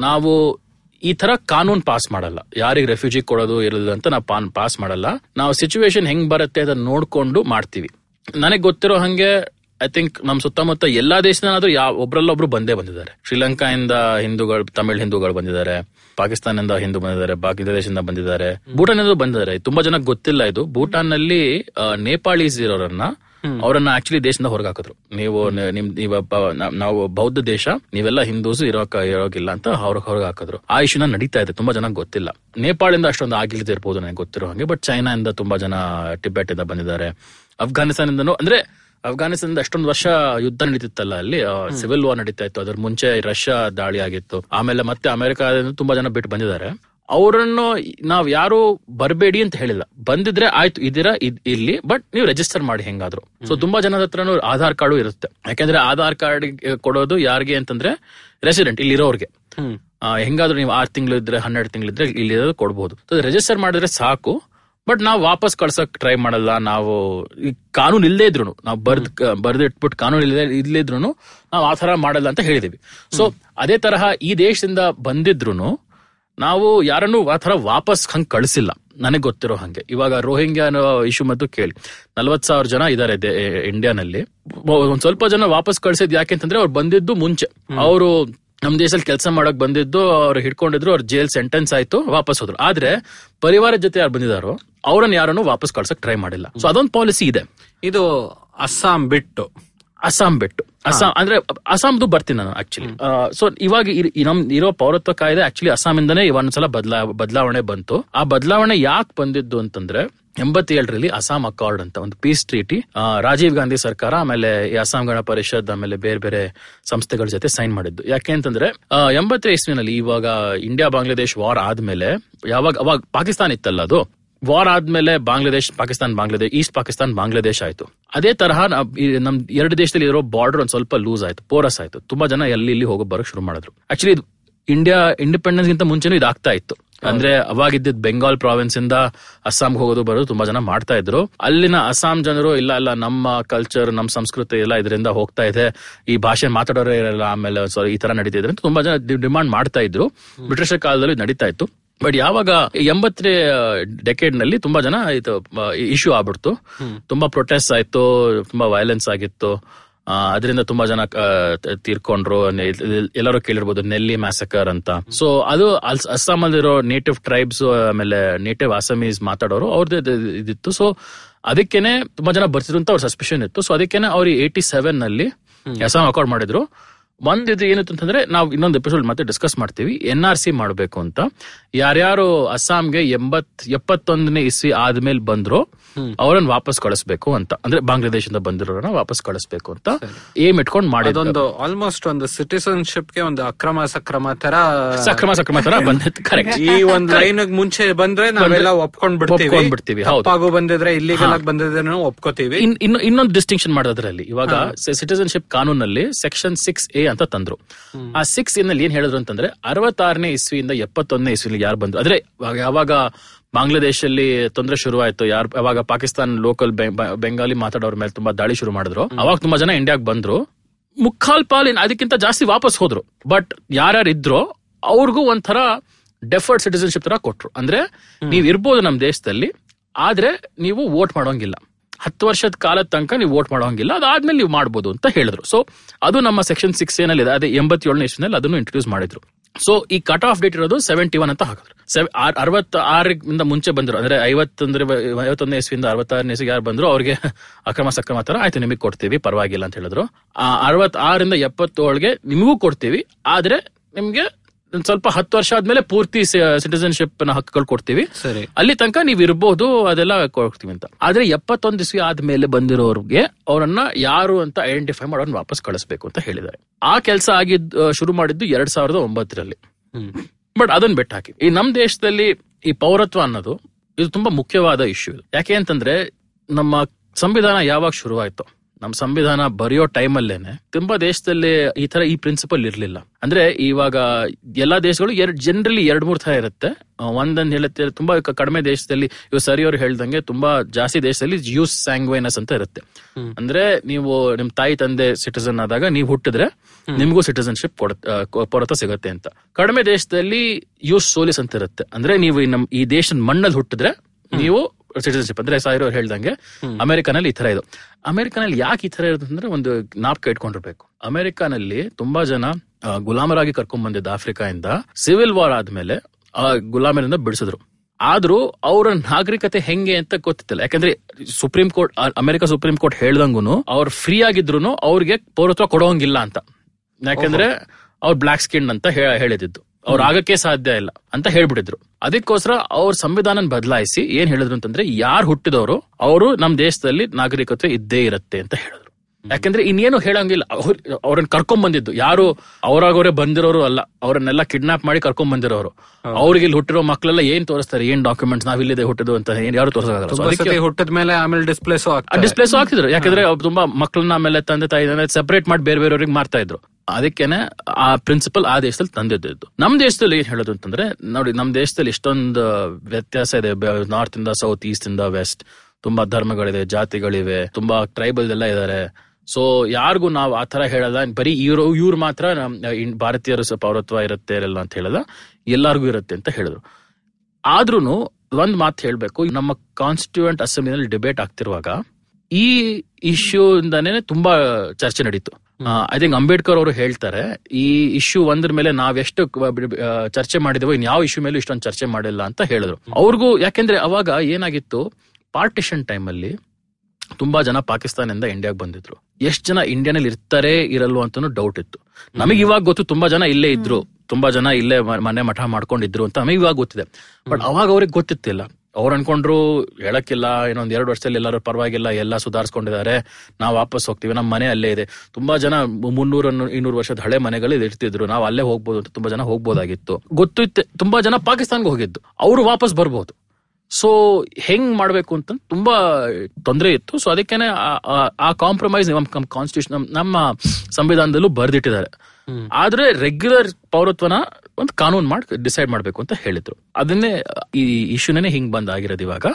ನಾವು ಈ ತರ ಕಾನೂನ್ ಪಾಸ್ ಮಾಡಲ್ಲ. ಯಾರಿಗೆ ರೆಫ್ಯೂಜಿ ಕೊಡೋದು ಇರೋದು ಅಂತ ನಾವು ಪಾಸ್ ಮಾಡಲ್ಲ. ನಾವು ಸಿಚುವೇಶನ್ ಹೆಂಗ್ ಬರುತ್ತೆ ಅದನ್ನ ನೋಡ್ಕೊಂಡು ಮಾಡ್ತೀವಿ. ನನಗೆ ಗೊತ್ತಿರೋ ಹಂಗೆ ಐ ಥಿಂಕ್ ನಮ್ ಸುತ್ತಮುತ್ತ ಎಲ್ಲಾ ದೇಶದಲ್ಲಾದ್ರೂ ಯಾವ ಒಬ್ರಲ್ಲೊಬ್ರು ಬಂದೇ ಬಂದಿದ್ದಾರೆ. ಶ್ರೀಲಂಕಾ ಇಂದ ಹಿಂದೂಗಳು ತಮಿಳ್ ಹಿಂದೂಗಳು ಬಂದಿದ್ದಾರೆ. ಪಾಕಿಸ್ತಾನದಿಂದ ಹಿಂದೂ ಬಂದಿದ್ದಾರೆ. ಬಾಂಗ್ಲಾದೇಶದಿಂದ ಬಂದಿದ್ದಾರೆ. ಭೂಟಾನ್ ಇಂದ ಬಂದಿದ್ದಾರೆ. ತುಂಬಾ ಜನಕ್ಕೆ ಗೊತ್ತಿಲ್ಲ ಇದು. ಭೂಟಾನ್ನಲ್ಲಿ ನೇಪಾಳೀಸ್ ಇರೋರನ್ನ ಅವರನ್ನ ಆಕ್ಚುಲಿ ದೇಶದಿಂದ ಹೊರಗಾಕಿದ್ರು. ನೀವು ನಿಮ್ ನಾವು ಬೌದ್ಧ ದೇಶ ನೀವೆಲ್ಲ ಹಿಂದೂಸ್ ಇರೋಕ ಇರೋಗಿಲ್ಲ ಅಂತ ಅವ್ರ ಹೊರಗೆ ಹಾಕಿದ್ರು ಆ ಇಶ್ಯೂನ ನಡೀತಾ ಇದೆ. ತುಂಬಾ ಜನಕ್ಕೆ ಗೊತ್ತಿಲ್ಲ. ನೇಪಾಳಿಂದ ಅಷ್ಟೊಂದು ಆಗಿಲ್ದಿರ್ಬೋದು ನನಗೆ ಗೊತ್ತಿರೋ ಹಂಗೆ ಬಟ್ ಚೈನಾ ಇಂದ ತುಂಬಾ ಜನ ಟಿಬೆಟ್ ಇಂದ ಬಂದಿದ್ದಾರೆ. ಅಫ್ಘಾನಿಸ್ತಾನದಿಂದನೂ ಅಂದ್ರೆ ಅಫ್ಘಾನಿಸ್ತಾನದ ಅಷ್ಟೊಂದು ವರ್ಷ ಯುದ್ಧ ನಡೀತಿತ್ತಲ್ಲ ಅಲ್ಲಿ ಸಿವಿಲ್ ವಾರ್ ನಡೀತಾ ಇತ್ತು ಅದ್ರ ಮುಂಚೆ ರಷ್ಯಾ ದಾಳಿ ಆಗಿತ್ತು ಆಮೇಲೆ ಮತ್ತೆ ಅಮೆರಿಕಾದಿಂದ ತುಂಬಾ ಜನ ಬಿಟ್ಟು ಬಂದಿದ್ದಾರೆ. ಅವರನ್ನು ನಾವ್ ಯಾರು ಬರಬೇಡಿ ಅಂತ ಹೇಳಿಲ್ಲ. ಬಂದಿದ್ರೆ ಆಯ್ತು ಇದೀರಾ ಇಲ್ಲಿ ಬಟ್ ನೀವು ರಿಜಿಸ್ಟರ್ ಮಾಡಿ ಹೆಂಗಾದ್ರು. ಸೊ ತುಂಬಾ ಜನದ ಹತ್ರನು ಆಧಾರ್ ಕಾರ್ಡು ಇರುತ್ತೆ. ಯಾಕಂದ್ರೆ ಆಧಾರ್ ಕಾರ್ಡ್ ಕೊಡೋದು ಯಾರಿಗೆ ಅಂತಂದ್ರೆ ರೆಸಿಡೆಂಟ್ ಇಲ್ಲಿರೋರ್ಗೆ. ಹೆಂಗಾದ್ರೂ ನೀವು ಆರ್ ತಿಂಗಳು ಇದ್ರೆ ಹನ್ನೆರಡು ತಿಂಗಳಿದ್ರೆ ಇಲ್ಲಿ ಕೊಡಬಹುದು ರಿಜಿಸ್ಟರ್ ಮಾಡಿದ್ರೆ ಸಾಕು. ಬಟ್ ನಾವು ವಾಪಸ್ ಕಳ್ಸಕ್ ಟ್ರೈ ಮಾಡಲ್ಲ. ನಾವು ಈ ಕಾನೂನು ಇಲ್ಲದೇ ಇದ್ರು ನಾವು ಬರ್ದ್ ಬರ್ದಿಟ್ಬಿಟ್ಟು ಕಾನೂನು ಇಲ್ಲದೆ ಇಲ್ಲದಿದ್ರು ನಾವು ಆ ತರ ಮಾಡಲ್ಲ ಅಂತ ಹೇಳಿದೀವಿ. ಸೊ ಅದೇ ತರಹ ಈ ದೇಶದಿಂದ ಬಂದಿದ್ರು ನಾವು ಯಾರನ್ನು ಆ ತರ ವಾಪಸ್ ಹಂಗ್ ಕಳಿಸಿಲ್ಲ. ನನಗೆ ಗೊತ್ತಿರೋ ಹಂಗೆ. ಇವಾಗ ರೋಹಿಂಗ್ಯಾ ಅನ್ನೋ ಇಶ್ಯೂ ಮತ್ತು ಕೇಳಿ. ನಲ್ವತ್ ಸಾವಿರ ಜನ ಇದಾರೆ ಇಂಡಿಯಾನಲ್ಲಿ ಒಂದ್ ಸ್ವಲ್ಪ ಜನ ವಾಪಸ್ ಕಳ್ಸಿದ್ ಯಾಕೆ ಅಂತಂದ್ರೆ ಅವ್ರು ಬಂದಿದ್ದು ಮುಂಚೆ. ಅವರು ನಮ್ ದೇಶದಲ್ಲಿ ಕೆಲಸ ಮಾಡಕ್ ಬಂದಿದ್ದು ಅವ್ರು ಹಿಡ್ಕೊಂಡಿದ್ರು ಅವ್ರ ಜೈಲ್ ಸೆಂಟೆನ್ಸ್ ಆಯ್ತು ವಾಪಸ್ ಹೋದ್ರು. ಆದ್ರೆ ಪರಿವಾರ ಜೊತೆ ಯಾರು ಬಂದಿದಾರೋ ಅವ್ರನ್ನ ಯಾರನ್ನು ವಾಪಸ್ ಕಳ್ಸಕ್ ಟ್ರೈ ಮಾಡಿಲ್ಲ. ಸೊ ಅದೊಂದು ಪಾಲಿಸಿ ಇದೆ. ಇದು ಅಸ್ಸಾಂ ಬಿಟ್ಟು. ಅಸ್ಸಾಂ ಬಿಟ್ಟು. ಅಸ್ಸಾಂ ಅಂದ್ರೆ ಅಸ್ಸಾಂದು ಬರ್ತೀನಿ ನಾನು ಆಕ್ಚುಲಿ ಸೊ ಇವಾಗ ನಮ್ ಇರೋ ಪೌರತ್ವ ಕಾಯ್ದೆ ಆಕ್ಚುಲಿ ಅಸ್ಸಾಂ ಇಂದನೇ ಒಂದ್ಸಲ ಬದಲಾ ಬದಲಾವಣೆ ಬಂತು. ಆ ಬದಲಾವಣೆ ಯಾಕೆ ಬಂದಿದ್ದು ಅಂತಂದ್ರೆ ಎಂಬತ್ತೇಳರಲ್ಲಿ ಅಸ್ಸಾಂ ಅಕಾರ್ಡ್ ಅಂತ ಒಂದು ಪೀಸ್ ಟ್ರೀಟಿ ರಾಜೀವ್ ಗಾಂಧಿ ಸರ್ಕಾರ ಆಮೇಲೆ ಈ ಅಸ್ಸಾಂ ಗಣ ಪರಿಷತ್ ಆಮೇಲೆ ಬೇರೆ ಬೇರೆ ಸಂಸ್ಥೆಗಳ ಜೊತೆ ಸೈನ್ ಮಾಡಿದ್ದು. ಯಾಕೆ ಅಂತಂದ್ರೆ ಆ, ಎಂಬತ್ತನೇ ಇಸ್ವಿನಲ್ಲಿ ಇವಾಗ ಇಂಡಿಯಾ ಬಾಂಗ್ಲಾದೇಶ್ ವಾರ್ ಆದ್ಮೇಲೆ ಯಾವಾಗ ಅವಾಗ ಪಾಕಿಸ್ತಾನ ಇತ್ತಲ್ಲ ಅದು? ವಾರ್ ಆದ್ಮೇಲೆ ಬಾಂಗ್ಲಾದೇಶ್ ಪಾಕಿಸ್ತಾನ ಬಾಂಗ್ಲಾದೇಶ್ ಈಸ್ಟ್ ಪಾಕಿಸ್ತಾನ್ ಬಾಂಗ್ಲಾದೇಶ್ ಆಯ್ತು. ಅದೇ ತರಹ ನಮ್ ಎರಡು ದೇಶದಲ್ಲಿ ಇರೋ ಬಾರ್ಡರ್ ಒಂದ್ ಸ್ವಲ್ಪ ಲೂಸ್ ಆಯ್ತು ಪೋರಸ್ ಆಯ್ತು. ತುಂಬಾ ಜನ ಎಲ್ಲಿ ಇಲ್ಲಿ ಹೋಗೋ ಬರೋಕ್ ಶುರು ಮಾಡಿದ್ರು. ಆಕ್ಚುಲಿ ಇಂಡಿಯಾ ಇಂಡಿಪೆಂಡೆನ್ಸ್ ಗಿಂತ ಮುಂಚೆನೂ ಇದಾಗ್ತಾ ಇತ್ತು. ಅಂದ್ರೆ ಅವಾಗಿದ್ದ ಬೆಂಗಾಲ್ ಪ್ರಾವಿನ್ಸ್ ಇಂದ ಅಸ್ಸಾಂಗೆ ಹೋಗೋದು ಬರೋದು ತುಂಬಾ ಜನ ಮಾಡ್ತಾ ಇದ್ರು. ಅಲ್ಲಿನ ಅಸ್ಸಾಂ ಜನರು ಇಲ್ಲ ಇಲ್ಲ ನಮ್ಮ ಕಲ್ಚರ್ ನಮ್ಮ ಸಂಸ್ಕೃತಿ ಎಲ್ಲ ಇದರಿಂದ ಹೋಗ್ತಾ ಇದೆ. ಈ ಭಾಷೆ ಮಾತಾಡೋರೇ ಇರಲ್ಲ ಆಮೇಲೆ ಸಾರಿ ಈ ತರ ನಡೀತಿದ್ರೆ ಅಂತ ತುಂಬಾ ಜನ ಡಿಮಾಂಡ್ ಮಾಡ್ತಾ ಇದ್ರು. ಬ್ರಿಟಿಷರ್ ಕಾಲದಲ್ಲಿ ನಡೀತಾ ಇತ್ತು. ಬಟ್ ಯಾವಾಗ ಎಂಬತ್ತನೇ ಡೆಕೆಡ್ನಲ್ಲಿ ತುಂಬಾ ಜನ ಇದು ಇಶ್ಯೂ ಆಗ್ಬಿಡ್ತು. ತುಂಬಾ ಪ್ರೊಟೆಸ್ಟ್ ಆಯ್ತು ತುಂಬಾ ವೈಲೆನ್ಸ್ ಆಗಿತ್ತು. ಅದರಿಂದ ತುಂಬಾ ಜನ ತೀರ್ಕೊಂಡ್ರು ಎಲ್ಲರೂ ಕೇಳಿರ್ಬೋದು ನೆಲ್ಲಿ ಮ್ಯಾಸಕರ್ ಅಂತ. ಸೊ ಅದು ಅಸ್ಸಾಂ ಅಲ್ಲಿರೋ ನೇಟಿವ್ ಟ್ರೈಬ್ಸ್ ಆಮೇಲೆ ನೇಟಿವ್ ಅಸ್ಸಾಮೀಸ್ ಮಾತಾಡೋರು ಅವ್ರದ್ದು ಇದಿತ್ತು. ಸೊ ಅದಕ್ಕೇನೆ ತುಂಬಾ ಜನ ಬರ್ತಿದ್ರು ಅಂತ ಅವ್ರ ಸಸ್ಪೆಷನ್ ಇತ್ತು. ಸೊ ಅದಕ್ಕೇನೆ ಅವ್ರು ಏಯ್ಟಿ ಸೆವೆನ್ನಲ್ಲಿ ಅಸ್ಸಾಂ ಅಕಾರ್ಡ್ ಮಾಡಿದ್ರು. ಒಂದ್ ಇದು ಏನಿತ್ತು ಅಂತಂದ್ರೆ ನಾವು ಇನ್ನೊಂದು ಎಪಿಸೋಡ್ ಮತ್ತೆ ಡಿಸ್ಕಸ್ ಮಾಡ್ತೀವಿ. ಎನ್ ಆರ್ ಸಿ ಮಾಡಬೇಕು ಅಂತ. ಯಾರ್ಯಾರು ಅಸ್ಸಾಂಗೆ ಎಂಬತ್ ಎಪ್ಪತ್ತೊಂದನೇ ಇಸ್ವಿ ಆದ್ಮೇಲೆ ಬಂದ್ರು ಅವರನ್ನ ವಾಪಸ್ ಕಳಿಸ್ಬೇಕು ಅಂತ. ಅಂದ್ರೆ ಬಾಂಗ್ಲಾದೇಶದಿಂದ ಬಂದಿರೋರನ್ನ ವಾಪಸ್ ಕಳಿಸ್ಬೇಕು ಅಂತ ಏಮ್ ಇಟ್ಕೊಂಡು ಮಾಡಿದ್ದು ಆಲ್ಮೋಸ್ಟ್ ಒಂದು ಸಿಟಿಸನ್ಶಿಪ್ಗೆ ಒಂದು ಅಕ್ರಮ ಸಕ್ರಮ ತರ ಸಕ್ರಮ ಸಕ್ರಮ ತರ ಬಂದಿತ್ತು ಕರೆಕ್ಟ್ ಈ ಒಂದ್ ಲೈನ್ ಮುಂಚೆ ಬಂದ್ರೆ ನಾವೆಲ್ಲ ಒಪ್ಕೊಂಡ್ ಬಿಡ್ತೀವಿ ಒಪ್ಕೊಂಡ್ಬಿಡ್ತೀವಿ, ಹೌದು. ಬಂದಿದ್ರೆ ಇಲ್ಲಿಗಲ್ ಆಗಿ ಬಂದಿದ್ರೆ ಒಪ್ಕೋತೀವಿ. ಇನ್- ಇನ್ನು ಇನ್ನೊಂದು ಡಿಸ್ಟಿಂಕ್ಷನ್ ಮಾಡೋದ್ರಲ್ಲಿ ಇವಾಗ ಸಿಟಿಸನ್ಶಿಪ್ ಕಾನೂನಲ್ಲಿ ಸೆಕ್ಷನ್ ಸಿಕ್ಸ್ ಎ ಅಂತ ತಂದ್ರು. ಆ ಸಿಕ್ಸ್ನಲ್ಲಿ ಏನ್ ಹೇಳಿದ್ರು ಅಂತಂದ್ರೆ ಅರವತ್ತಾರನೇ ಇಸ್ವಿಯಿಂದ ಎಪ್ಪತ್ತೊಂದನೇ ಇಸ್ವಿಲಿ ಯಾರು ಬಂದ್ರು? ಅಂದ್ರೆ ಯಾವಾಗ ಬಾಂಗ್ಲಾದೇಶಲ್ಲಿ ತೊಂದರೆ ಶುರುವಾಯಿತು. ಯಾರು ಯಾವಾಗ ಪಾಕಿಸ್ತಾನ್ ಲೋಕಲ್ ಬೆಂಗಾಲಿ ಮಾತಾಡೋರ್ ಮೇಲೆ ತುಂಬಾ ದಾಳಿ ಶುರು ಮಾಡಿದ್ರು. ಅವಾಗ ತುಂಬಾ ಜನ ಇಂಡಿಯಾಗ್ ಬಂದ್ರು. ಮುಕ್ಕಾಲ್ ಪಾಲ್ ಅದಕ್ಕಿಂತ ಜಾಸ್ತಿ ವಾಪಸ್ ಹೋದ್ರು. ಬಟ್ ಯಾರ್ಯಾರು ಇದ್ರು ಅವ್ರಿಗೂ ಒಂಥರ ಡೆಫರ್ಡ್ ಸಿಟಿಸನ್ಶಿಪ್ ತರ ಕೊಟ್ರು. ಅಂದ್ರೆ ನೀವ್ ಇರ್ಬೋದು ನಮ್ ದೇಶದಲ್ಲಿ ಆದ್ರೆ ನೀವು ವೋಟ್ ಮಾಡೋಂಗಿಲ್ಲ. ಹತ್ತು ವರ್ಷದ ಕಾಲದ ತನಕ ನೀವು ವೋಟ್ ಮಾಡೋಂಗಿಲ್ಲ. ಅದಾದ್ಮೇಲೆ ನೀವು ಮಾಡ್ಬೋದು ಅಂತ ಹೇಳಿದ್ರು. ಸೊ ಅದು ನಮ್ಮ ಸೆಕ್ಷನ್ ಸಿಕ್ಸ್ ಏನಲ್ಲಿ ಇದೆ ಅದೇ ಎಂಬತ್ತೇಳನೇ ಇಸ್ವಿನಲ್ಲಿ ಅದನ್ನು ಇಂಟ್ರೊಡ್ಯೂಸ್ ಮಾಡಿದ್ರು. ಸೊ ಈ ಕಟ್ ಆಫ್ ಡೇಟ್ ಇರೋದು ಸೆವೆಂಟಿ ಒನ್ ಅಂತ ಹಾಕಿದ್ರು. ಅರವತ್ತ ಆರಿಂದ ಮುಂಚೆ ಬಂದ್ರು. ಅಂದ್ರೆ ಐವತ್ತೊಂದ್ರೆ ಐವತ್ತೊಂದನೇ ಇಸ್ವಿಯಿಂದ ಅರವತ್ತಾರನೇ ಇಸ್ವಿಗೆ ಯಾರು ಬಂದ್ರು ಅವ್ರಿಗೆ ಅಕ್ರಮ ಸಕ್ರಮ ತರ ಆಯ್ತು ನಿಮಗೆ ಕೊಡ್ತೀವಿ ಪರವಾಗಿಲ್ಲ ಅಂತ ಹೇಳಿದ್ರು. ಆ ಅರವತ್ತಾರರಿಂದ ಎಪ್ಪತ್ತೇಳಿಗೆ ನಿಮಗೂ ಕೊಡ್ತೀವಿ ಆದ್ರೆ ನಿಮ್ಗೆ ಸ್ವಲ್ಪ ಹತ್ತು ವರ್ಷ ಆದ್ಮೇಲೆ ಪೂರ್ತಿ ಸಿಟಿಸನ್ಶಿಪ್ನ ಹಕ್ಕುಗಳು ಕೊಡ್ತೀವಿ. ಸರಿ. ಅಲ್ಲಿ ತನಕ ನೀವ್ ಇರ್ಬೋದು ಅದೆಲ್ಲ ಕೊಡ್ತೀವಿ ಅಂತ. ಆದ್ರೆ ಎಪ್ಪತ್ತೊಂದು ಇಸ್ವಿ ಆದ್ಮೇಲೆ ಬಂದಿರೋರ್ಗೆ ಅವರನ್ನ ಯಾರು ಅಂತ ಐಡೆಂಟಿಫೈ ಮಾಡೋನ್ ವಾಪಸ್ ಕಳಿಸ್ಬೇಕು ಅಂತ ಹೇಳಿದ್ದಾರೆ. ಆ ಕೆಲಸ ಆಗಿದ್ದು ಶುರು ಮಾಡಿದ್ದು ಎರಡ್ ಸಾವಿರದ ಒಂಬತ್ತರಲ್ಲಿ. ಬಟ್ ಅದನ್ನ ಬಿಟ್ಟಾಕಿ. ಈ ನಮ್ ದೇಶದಲ್ಲಿ ಈ ಪೌರತ್ವ ಅನ್ನೋದು, ಇದು ತುಂಬಾ ಮುಖ್ಯವಾದ ಇಶ್ಯೂ ಯಾಕೆ ಅಂತಂದ್ರೆ, ನಮ್ಮ ಸಂವಿಧಾನ ಯಾವಾಗ ಶುರುವಾಯ್ತು ನಮ್ಮ ಸಂವಿಧಾನ ಬರೆಯೋ ಟೈಮಲ್ಲೇನೆ ತುಂಬಾ ದೇಶದಲ್ಲಿ ಈ ತರ ಈ ಪ್ರಿನ್ಸಿಪಲ್ ಇರ್ಲಿಲ್ಲ. ಅಂದ್ರೆ ಇವಾಗ ಎಲ್ಲಾ ದೇಶಗಳು ಎರಡ್ ಜನರಲಿ ಎರಡ್ ಮೂರ್ ತರ ಇರುತ್ತೆ. ಒಂದಂದ್ ಹೇಳುತ್ತೆ ತುಂಬಾ ಕಡಿಮೆ ದೇಶದಲ್ಲಿ ಇವ್ ಸರಿ ಅವ್ರು ಹೇಳ್ದಂಗೆ ತುಂಬಾ ಜಾಸ್ತಿ ದೇಶದಲ್ಲಿ ಯೂಸ್ ಸ್ಯಾಂಗ್ವೈನಸ್ ಅಂತ ಇರುತ್ತೆ. ಅಂದ್ರೆ ನೀವು ನಿಮ್ ತಾಯಿ ತಂದೆ ಸಿಟಿಸನ್ ಆದಾಗ ನೀವು ಹುಟ್ಟಿದ್ರೆ ನಿಮಗೂ ಸಿಟಿಸನ್ಶಿಪ್ ಕೊಡ ಆ, ಕೊ- ಸಿಗುತ್ತೆ ಅಂತ. ಕಡಿಮೆ ದೇಶದಲ್ಲಿ ಯೂಸ್ ಸೋಲಿಸ್ ಅಂತ ಇರುತ್ತೆ. ಅಂದ್ರೆ ನೀವು ಈ ನಮ್ ಈ ದೇಶದ ಮಣ್ಣಲ್ಲಿ ಹುಟ್ಟಿದ್ರೆ ನೀವು ಸಿಟಿಸನ್ಶಿಪ್ ಅಂದ್ರೆ ಸಾವಿರ ಹೇಳ್ದಂಗೆ ಅಮೆರಿಕನಲ್ಲಿ ಈ ತರ ಇದು. ಅಮೆರಿಕನಲ್ಲಿ ಯಾಕೆ ಈ ತರ ಇರೋದಂದ್ರೆ ಒಂದು ನಾಪ್ಕ ಇಟ್ಕೊಂಡಿರ್ಬೇಕು. ಅಮೆರಿಕನಲ್ಲಿ ತುಂಬಾ ಜನ ಗುಲಾಮರಾಗಿ ಕರ್ಕೊಂಡ್ ಬಂದಿದ್ದ ಆಫ್ರಿಕಾಯಿಂದ ಸಿವಿಲ್ ವಾರ್ ಆದ್ಮೇಲೆ ಆ ಗುಲಾಮರಿಂದ ಬಿಡಿಸಿದ್ರು. ಆದ್ರೂ ಅವರ ನಾಗರಿಕತೆ ಹೆಂಗೆ ಅಂತ ಗೊತ್ತಿತ್ತಿಲ್ಲ. ಯಾಕಂದ್ರೆ supreme court America supreme court ಹೇಳ್ದಂಗುನು ಅವ್ರು ಫ್ರೀ ಆಗಿದ್ರು ಅವ್ರಿಗೆ ಪೌರತ್ವ ಕೊಡೋಂಗಿಲ್ಲ ಅಂತ. ಯಾಕಂದ್ರೆ ಅವ್ರು ಬ್ಲಾಕ್ ಸ್ಕಿನ್ ಅಂತ ಹೇಳಿದಿದ್ದು ಅವ್ರು ಆಗಕ್ಕೆ ಸಾಧ್ಯ ಇಲ್ಲ ಅಂತ ಹೇಳ್ಬಿಟ್ಟಿದ್ರು. ಅದಕ್ಕೋಸ್ಕರ ಅವ್ರ ಸಂವಿಧಾನ ಬದಲಾಯಿಸಿ ಏನ್ ಹೇಳಿದ್ರು ಅಂತಂದ್ರೆ ಯಾರು ಹುಟ್ಟಿದವರು, ಅವರು ನಮ್ ದೇಶದಲ್ಲಿ ನಾಗರಿಕತ್ವ ಇದ್ದೇ ಇರುತ್ತೆ ಅಂತ ಹೇಳಿದ್ರು. ಯಾಕಂದ್ರೆ ಇನ್ನೇನು ಹೇಳಂಗಿಲ್ಲ. ಅವ್ರ್- ಅವ್ರನ್ನ ಕರ್ಕೊಂಡ್ ಬಂದಿದ್ದು. ಯಾರು ಅವರಾಗವ್ರೆ ಬಂದಿರೋರು ಅಲ್ಲ. ಅವರನ್ನೆಲ್ಲ ಕಿಡ್ನಾಪ್ ಮಾಡಿ ಕರ್ಕೊಂಡ್ ಬಂದಿರೋರು. ಅವ್ರಿಗೆ ಇಲ್ಲಿ ಹುಟ್ಟಿರೋ ಮಕ್ಕಳೆಲ್ಲ ಏನ್ ತೋರಿಸ್ತಾರೆ? ಏನ್ ಡಾಕ್ಯುಮೆಂಟ್ಸ್ ನಾವ್ ಇಲ್ಲಿದೆ ಹುಟ್ಟಿದ್ದು ಅಂತ ಏನ್ ಯಾರು ತೋರಿಸೋದಾಗಲ್ಲ So ಮೇಲೆ ಆಮೇಲೆ ಡಿಸ್ಪ್ಲೇಸ್ ಡಿಸ್ಪ್ಲೇಸ್ ಹಾಕಿದ್ರು. ಯಾಕಂದ್ರೆ ಅವ್ರು ತುಂಬಾ ಮಕ್ಕಳನ್ನ ಆಮೇಲೆ ತಂದೆ ತಾಯಿ ಸೆಪರೇಟ್ ಮಾಡಿ ಬೇರೆ ಬೇರೆಯವ್ರಿಗೆ ಮಾಡ್ತಾ ಇದ್ರು. ಅದಕ್ಕೇನೆ ಆ ಪ್ರಿನ್ಸಿಪಲ್ ಆ ದೇಶದಲ್ಲಿ ತಂದಿದ್ದು ನಮ್ ದೇಶದಲ್ಲಿ ಏನ್ ಹೇಳೋದು ಅಂತಂದ್ರೆ ನೋಡಿ ನಮ್ ದೇಶದಲ್ಲಿ ಇಷ್ಟೊಂದು ವ್ಯತ್ಯಾಸ ಇದೆ. ನಾರ್ತ್ ಇಂದ ಸೌತ್ ಈಸ್ಟ್ ಇಂದ ವೆಸ್ಟ್ ತುಂಬಾ ಧರ್ಮಗಳಿದೆ ಜಾತಿಗಳಿವೆ ತುಂಬಾ ಟ್ರೈಬಲ್ ಎಲ್ಲ ಇದಾರೆ. ಸೊ ಯಾರಿಗೂ ನಾವು ಆ ತರ ಹೇಳಲ್ಲ. ಬರೀ ಇವ್ರು ಇವ್ರು ಮಾತ್ರ ಭಾರತೀಯರು ಪೌರತ್ವ ಇರುತ್ತೆ ಇರಲ್ಲ ಅಂತ ಹೇಳಲ್ಲ. ಎಲ್ಲಾರ್ಗೂ ಇರುತ್ತೆ ಅಂತ ಹೇಳಿದ್ರು. ಆದ್ರೂನು ಒಂದ್ ಮಾತು ಹೇಳ್ಬೇಕು. ನಮ್ಮ ಕಾನ್ಸ್ಟಿಟ್ಯೂಯೆಂಟ್ ಅಸೆಂಬ್ಲಿನಲ್ಲಿ ಡಿಬೇಟ್ ಆಗ್ತಿರುವಾಗ ಈ ಇಶ್ಯೂ ಇಂದಾನೇ ತುಂಬಾ ಚರ್ಚೆ ನಡೀತು. ಐ ಥಿಂಕ್ ಅಂಬೇಡ್ಕರ್ ಅವರು ಹೇಳ್ತಾರೆ, ಈ ಇಶ್ಯೂ ಒಂದ್ರ ಮೇಲೆ ನಾವೆಷ್ಟು ಚರ್ಚೆ ಮಾಡಿದೆವೋ ಇನ್ ಯಾವ ಇಶ್ಯೂ ಮೇಲೂ ಇಷ್ಟೊಂದು ಚರ್ಚೆ ಮಾಡಿಲ್ಲ ಅಂತ ಹೇಳಿದ್ರು. ಅವ್ರಿಗೂ ಯಾಕೆಂದ್ರೆ ಅವಾಗ ಏನಾಗಿತ್ತು ಪಾರ್ಟಿಷನ್ ಟೈಮ್ ತುಂಬಾ ಜನ ಪಾಕಿಸ್ತಾನದಿಂದ ಇಂಡಿಯಾಗೆ ಬಂದಿದ್ರು. ಎಷ್ಟ್ ಜನ ಇಂಡಿಯಾನಲ್ಲಿ ಇರ್ತಾರೆ ಇರಲ್ವೋ ಅಂತಾನು ಡೌಟ್ ಇತ್ತು. ನಮಗೆ ಇವಾಗ ಗೊತ್ತು ತುಂಬಾ ಜನ ಇಲ್ಲೇ ಇದ್ರು ತುಂಬಾ ಜನ ಇಲ್ಲೇ ಮನೆ ಮಠ ಮಾಡ್ಕೊಂಡಿದ್ರು ಅಂತ ನಮಗೆ ಇವಾಗ ಗೊತ್ತಿದೆ. ಬಟ್ ಅವಾಗ ಅವ್ರಿಗೆ ಗೊತ್ತಿತ್ತಿಲ್ಲ. ಅವ್ರು ಅನ್ಕೊಂಡ್ರು ಹೇಳಕ್ಕಿಲ್ಲ ಇನ್ನೊಂದ್ ಎರಡು ವರ್ಷದಲ್ಲಿ ಎಲ್ಲರೂ ಪರವಾಗಿಲ್ಲ ಎಲ್ಲ ಸುಧಾರಿಸ್ಕೊಂಡಿದ್ದಾರೆ ನಾವು ವಾಪಸ್ ಹೋಗ್ತೀವಿ ನಮ್ಮ ಮನೆ ಅಲ್ಲೇ ಇದೆ. ತುಂಬಾ ಜನ ಮುನ್ನೂರ ಇನ್ನೂರು ವರ್ಷದ ಹಳೆ ಮನೆಗಳು ಇರ್ತಿದ್ರು. ನಾವು ಅಲ್ಲೇ ಹೋಗ್ಬೋದು ಅಂತ ತುಂಬಾ ಜನ ಹೋಗ್ಬೋದಾಗಿತ್ತು. ಗೊತ್ತಿತ್ತು ತುಂಬಾ ಜನ ಪಾಕಿಸ್ತಾನ್ಗೆ ಹೋಗಿದ್ದು. ಅವರು ವಾಪಸ್ ಬರ್ಬೋದು. ಸೊ ಹೆಂಗ್ ಮಾಡ್ಬೇಕು ಅಂತ ತುಂಬಾ ತೊಂದರೆ ಇತ್ತು. ಸೊ ಅದಕ್ಕೇನೆ ಆ- ಕಾಂಪ್ರಮೈಸ್ ನಮ್ಮ ಕಾನ್ಸ್ಟಿಟ್ಯೂಷನ್ ನಮ್ಮ ಸಂವಿಧಾನದಲ್ಲೂ ಬರೆದಿಟ್ಟಿದ್ದಾರೆ. ಆದ್ರೆ ರೆಗ್ಯುಲರ್ ಪೌರತ್ವನ ಒಂದು ಕಾನೂನು ಮಾಡಿ ಡಿಸೈಡ್ ಮಾಡ್ಬೇಕು ಅಂತ ಹೇಳಿದ್ರು. ಅದನ್ನೇ ಈ ಇಶ್ಯೂನೇ ಹಿಂಗ್ ಬಂದ್ ಆಗಿರೋದು ಇವಾಗ.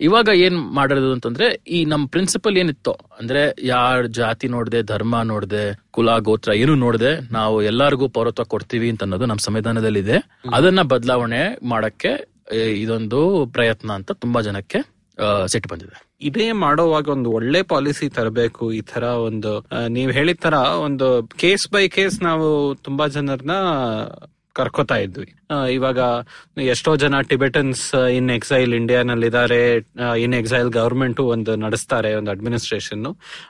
ಇವಾಗ ಏನ್ ಮಾಡಿರೋದು ಅಂತಂದ್ರೆ ಈ ನಮ್ ಪ್ರಿನ್ಸಿಪಲ್ ಏನಿತ್ತು ಅಂದ್ರೆ ಯಾರ ಜಾತಿ ನೋಡ್ದೆ ಧರ್ಮ ನೋಡ್ದೆ ಕುಲ ಗೋತ್ರ ಏನು ನೋಡ್ದೆ ನಾವು ಎಲ್ಲಾರ್ಗೂ ಪೌರತ್ವ ಕೊಡ್ತೀವಿ ಅಂತ ಅನ್ನೋದು ನಮ್ಮ ಸಂವಿಧಾನದಲ್ಲಿ ಇದೆ ಅದನ್ನ ಬದಲಾವಣೆ ಮಾಡಕ್ಕೆ ಇದೊಂದು ಪ್ರಯತ್ನ ಅಂತ ತುಂಬಾ ಜನಕ್ಕೆ ಸೆಟ್ ಬಂದಿದೆ. ಇದೇ ಮಾಡೋವಾಗ ಒಂದು ಒಳ್ಳೆ ಪಾಲಿಸಿ ತರಬೇಕು, ಈ ತರ ಒಂದು ನೀವ್ ಹೇಳಿದ ತರ ಒಂದು ಕೇಸ್ ಬೈ ಕೇಸ್ ನಾವು ತುಂಬಾ ಜನರನ್ನ ಕರ್ಕೋತಾ ಇದ್ವಿ. ಇವಾಗ ಎಷ್ಟೋ ಜನ ಟಿಬೆಟನ್ಸ್ ಇನ್ ಎಕ್ಸೈಲ್ ಇಂಡಿಯಾನಲ್ಲಿದ್ದಾರೆ ಇನ್ ಎಕ್ಸೈಲ್ ಗವರ್ಮೆಂಟ್ ಒಂದು ನಡೆಸ್ತಾರೆ ಒಂದು ಅಡ್ಮಿನಿಸ್ಟ್ರೇಷನ್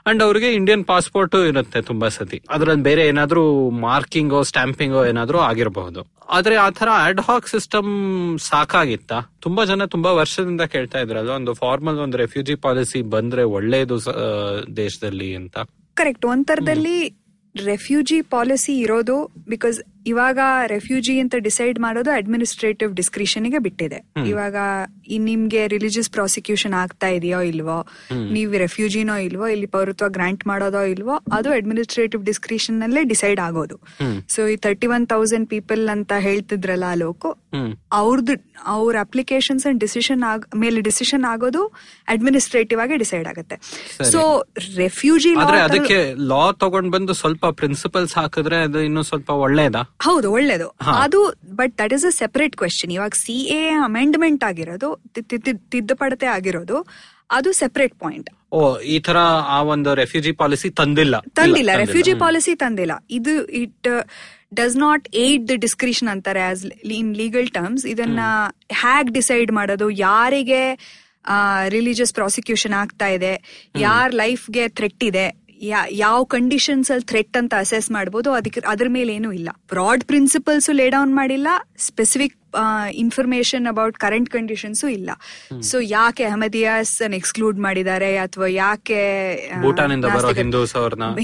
ಅಂಡ್ ಅವ್ರಿಗೆ ಇಂಡಿಯನ್ ಪಾಸ್ಪೋರ್ಟ್ ಇರುತ್ತೆ ತುಂಬಾ ಸತಿ. ಅದ್ರಲ್ಲಿ ಬೇರೆ ಏನಾದ್ರೂ ಮಾರ್ಕಿಂಗೋ ಸ್ಟ್ಯಾಂಪಿಂಗ್ ಏನಾದ್ರೂ ಆಗಿರಬಹುದು. ಆದ್ರೆ ಆ ತರ ಅಡ್ ಹಾಕ್ ಸಿಸ್ಟಮ್ ಸಾಕಾಗಿತ್ತ? ತುಂಬಾ ಜನ ತುಂಬಾ ವರ್ಷದಿಂದ ಕೇಳ್ತಾ ಇದ್ರಲ್ಲ ಒಂದು ಫಾರ್ಮಲ್ ಒಂದು ರೆಫ್ಯೂಜಿ ಪಾಲಿಸಿ ಬಂದ್ರೆ ಒಳ್ಳೇದು ದೇಶದಲ್ಲಿ ಅಂತ. ಕರೆಕ್ಟ್ ಒಂದ್ ತರದಲ್ಲಿ ರೆಫ್ಯೂಜಿ ಪಾಲಿಸಿ ಇರೋದು ಬಿಕಾಸ್ ಇವಾಗ ರೆಫ್ಯೂಜಿ ಅಂತ ಡಿಸೈಡ್ ಮಾಡೋದು ಅಡ್ಮಿನಿಸ್ಟ್ರೇಟಿವ್ ಡಿಸ್ಕ್ರಿಷನ್ಗೆ ಬಿಟ್ಟಿದೆ. ಇವಾಗ ನಿಮ್ಗೆ ರಿಲಿಜಿಯಸ್ ಪ್ರಾಸಿಕ್ಯೂಷನ್ ಆಗ್ತಾ ಇದೆಯೋ ಇಲ್ವೋ ನೀವು ರೆಫ್ಯೂಜಿನೋ ಇಲ್ವೋ ಇಲ್ಲಿ ಪೌರತ್ವ ಗ್ರಾಂಟ್ ಮಾಡೋದೋ ಇಲ್ವೋ ಅದು ಅಡ್ಮಿನಿಸ್ಟ್ರೇಟಿವ್ ಡಿಸ್ಕ್ರಿಷನ್ ನಲ್ಲೇ ಡಿಸೈಡ್ ಆಗೋದು. ಸೊ ಈ ತರ್ಟಿ ಒನ್ ತೌಸಂಡ್ ಪೀಪಲ್ ಅಂತ ಹೇಳ್ತಿದ್ರಲ್ಲ ಆ ಲೋಕು ಅವ್ರದ್ದು ಅವ್ರ ಅಪ್ಲಿಕೇಶನ್ಸ್ ಅಂಡ್ ಡಿಸಿಷನ್ ಮೇಲೆ ಡಿಸಿಷನ್ ಆಗೋದು ಅಡ್ಮಿನಿಸ್ಟ್ರೇಟಿವ್ ಆಗಿ ಡಿಸೈಡ್ ಆಗುತ್ತೆ. ಸೊ ರೆಫ್ಯೂಜಿ ಅದಕ್ಕೆ ಲಾ ತಗೊಂಡ್ ಬಂದು ಸ್ವಲ್ಪ ಪ್ರಿನ್ಸಿಪಲ್ಸ್ ಹಾಕಿದ್ರೆ ಅದು ಇನ್ನೂ ಸ್ವಲ್ಪ ಒಳ್ಳೇದಾ? ಹೌದು ಒಳ್ಳೇದು. ಅದು but that is a separate question ಇವಾಗ ಸಿ ಎ ಅಮೆಂಡ್ಮೆಂಟ್ ಆಗಿರೋದು ತಿದ್ದುಪಡತೆ ಆಗಿರೋದು ಅದು ಸೆಪರೇಟ್ ಪಾಯಿಂಟ್ ಓ ಈ ತರ ಆ ಒಂದು ರೆಫ್ಯೂಜಿ ಪಾಲಿಸಿ ತಂದಿಲ್ಲ. ತಂದಿಲ್ಲ. ರೆಫ್ಯೂಜಿ ಪಾಲಿಸಿ ತಂದಿಲ್ಲ. ಇದು it does not aid the discretion ಅಂತಾರೆ ಆಸ್ ಇನ್ ಲೀಗಲ್ ಟರ್ಮ್ಸ್ ಇದನ್ನ ಹ್ಯಾಗ್ ಡಿಸೈಡ್ ಮಾಡೋದು? ಯಾರಿಗೆ ರಿಲಿಜಿಯಸ್ ಪ್ರಾಸಿಕ್ಯೂಷನ್ ಆಗ್ತಾ ಇದೆ? ಯಾರ ಲೈಫ್ಗೆ ಥ್ರೆಟ್ ಇದೆ? ಯಾವ ಕಂಡೀಷನ್ಸ್ ಅಲ್ಲಿ ಥ್ರೆಟ್ ಅಂತ ಅಸೆಸ್ ಮಾಡಬಹುದು ಅದಕ್ಕೆ ಅದ್ರ ಮೇಲೆ ಏನೂ ಇಲ್ಲ. ಬ್ರಾಡ್ ಪ್ರಿನ್ಸಿಪಲ್ಸ್ ಲೇ ಡೌನ್ ಮಾಡಿಲ್ಲ specific information about current conditions ಇಲ್ಲ. ಸೊ ಯಾಕೆ ಅಹಮದಿಯಾಸ್ ಎಕ್ಸ್ಕ್ಲೂಡ್ ಮಾಡಿದ್ದಾರೆ ಅಥವಾ ಯಾಕೆ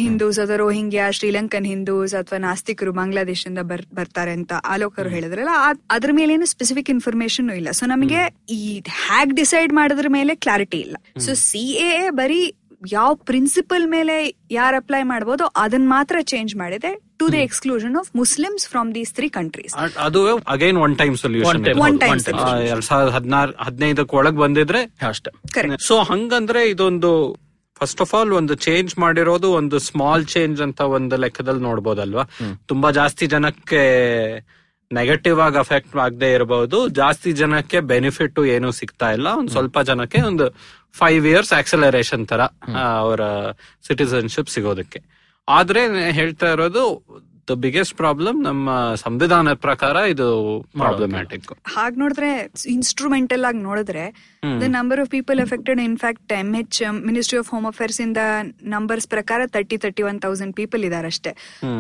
ಹಿಂದೂಸ್ ಅಥವಾ ರೋಹಿಂಗ್ಯಾ ಶ್ರೀಲಂಕನ್ ಹಿಂದೂಸ್ ಅಥವಾ ನಾಸ್ತಿಕರು ಬಾಂಗ್ಲಾದೇಶದಿಂದ ಬರ್ ಬರ್ತಾರೆ ಅಂತ ಆಲೋಕರು ಹೇಳಿದ್ರಲ್ಲ ಅದ್ರ ಮೇಲೆ ಏನು ಸ್ಪೆಸಿಫಿಕ್ ಇನ್ಫಾರ್ಮೇಶನ್ ಇಲ್ಲ. ಸೊ ನಮಗೆ ಈ ಹ್ಯಾಗ್ ಡಿಸೈಡ್ ಮಾಡೋದ್ರ ಮೇಲೆ ಕ್ಲಾರಿಟಿ ಇಲ್ಲ. ಸೊ ಸಿ ಎ ಬರೀ ಯಾವ ಪ್ರಿನ್ಸಿಪಲ್ ಮೇಲೆ ಯಾರು ಅಪ್ಲೈ ಮಾಡಬಹುದು ಅದನ್ನ ಮಾತ್ರ ಚೇಂಜ್ ಮಾಡಿದೆ to the exclusion of Muslims from these three countries ಅದು again one time One solution. ಎರಡ್ ಸಾವಿರದ ಹದಿನಾರು ಹದಿನೈದಕ್ಕೆ ಒಳಗ್ ಬಂದಿದ್ರೆ ಅಷ್ಟೇ. ಕರೆಕ್ಟ್ ಸೊ ಹಂಗಂದ್ರೆ ಇದೊಂದು ಫಸ್ಟ್ ಆಫ್ ಆಲ್ ಒಂದು ಚೇಂಜ್ ಮಾಡಿರೋದು ಒಂದು ಸ್ಮಾಲ್ ಚೇಂಜ್ ಅಂತ ಒಂದು ಲೆಕ್ಕದಲ್ಲಿ ನೋಡ್ಬೋದಲ್ವಾ? ತುಂಬಾ ಜಾಸ್ತಿ ಜನಕ್ಕೆ ನೆಗೆಟಿವ್ ಆಗಿ ಅಫೆಕ್ಟ್ ಆಗದೆ ಇರಬಹುದು ಜಾಸ್ತಿ ಜನಕ್ಕೆ ಬೆನಿಫಿಟ್ ಏನು ಸಿಗ್ತಾ ಇಲ್ಲ. ಒಂದ್ ಸ್ವಲ್ಪ ಜನಕ್ಕೆ ಒಂದು ಫೈವ್ ಇಯರ್ಸ್ ಆಕ್ಸಲರೇಷನ್ ತರ ಅವರ ಸಿಟಿಸನ್ಶಿಪ್ ಸಿಗೋದಕ್ಕೆ. ಆದ್ರೆ ಹೇಳ್ತಾ ಇರೋದು ದ ಬಿಗ್ಗೆಸ್ಟ್ ಪ್ರಾಬ್ಲಮ್ ನಮ್ಮ ಸಂವಿಧಾನದ ಪ್ರಕಾರ ಇದು ಪ್ರಾಬ್ಲಮ್ಯಾಟಿಕ್ ಹಾಗೆ ನೋಡಿದ್ರೆ ಇನ್ಸ್ಟ್ರೂಮೆಂಟಲ್ ಆಗಿ ನೋಡಿದ್ರೆ the number of people affected in fact M H ministry of home affairs ಇಂದ ನಂಬರ್ಸ್ ಪ್ರಕಾರ thirty thirty one thousand people ಇದಾರೆ ಅಷ್ಟೇ.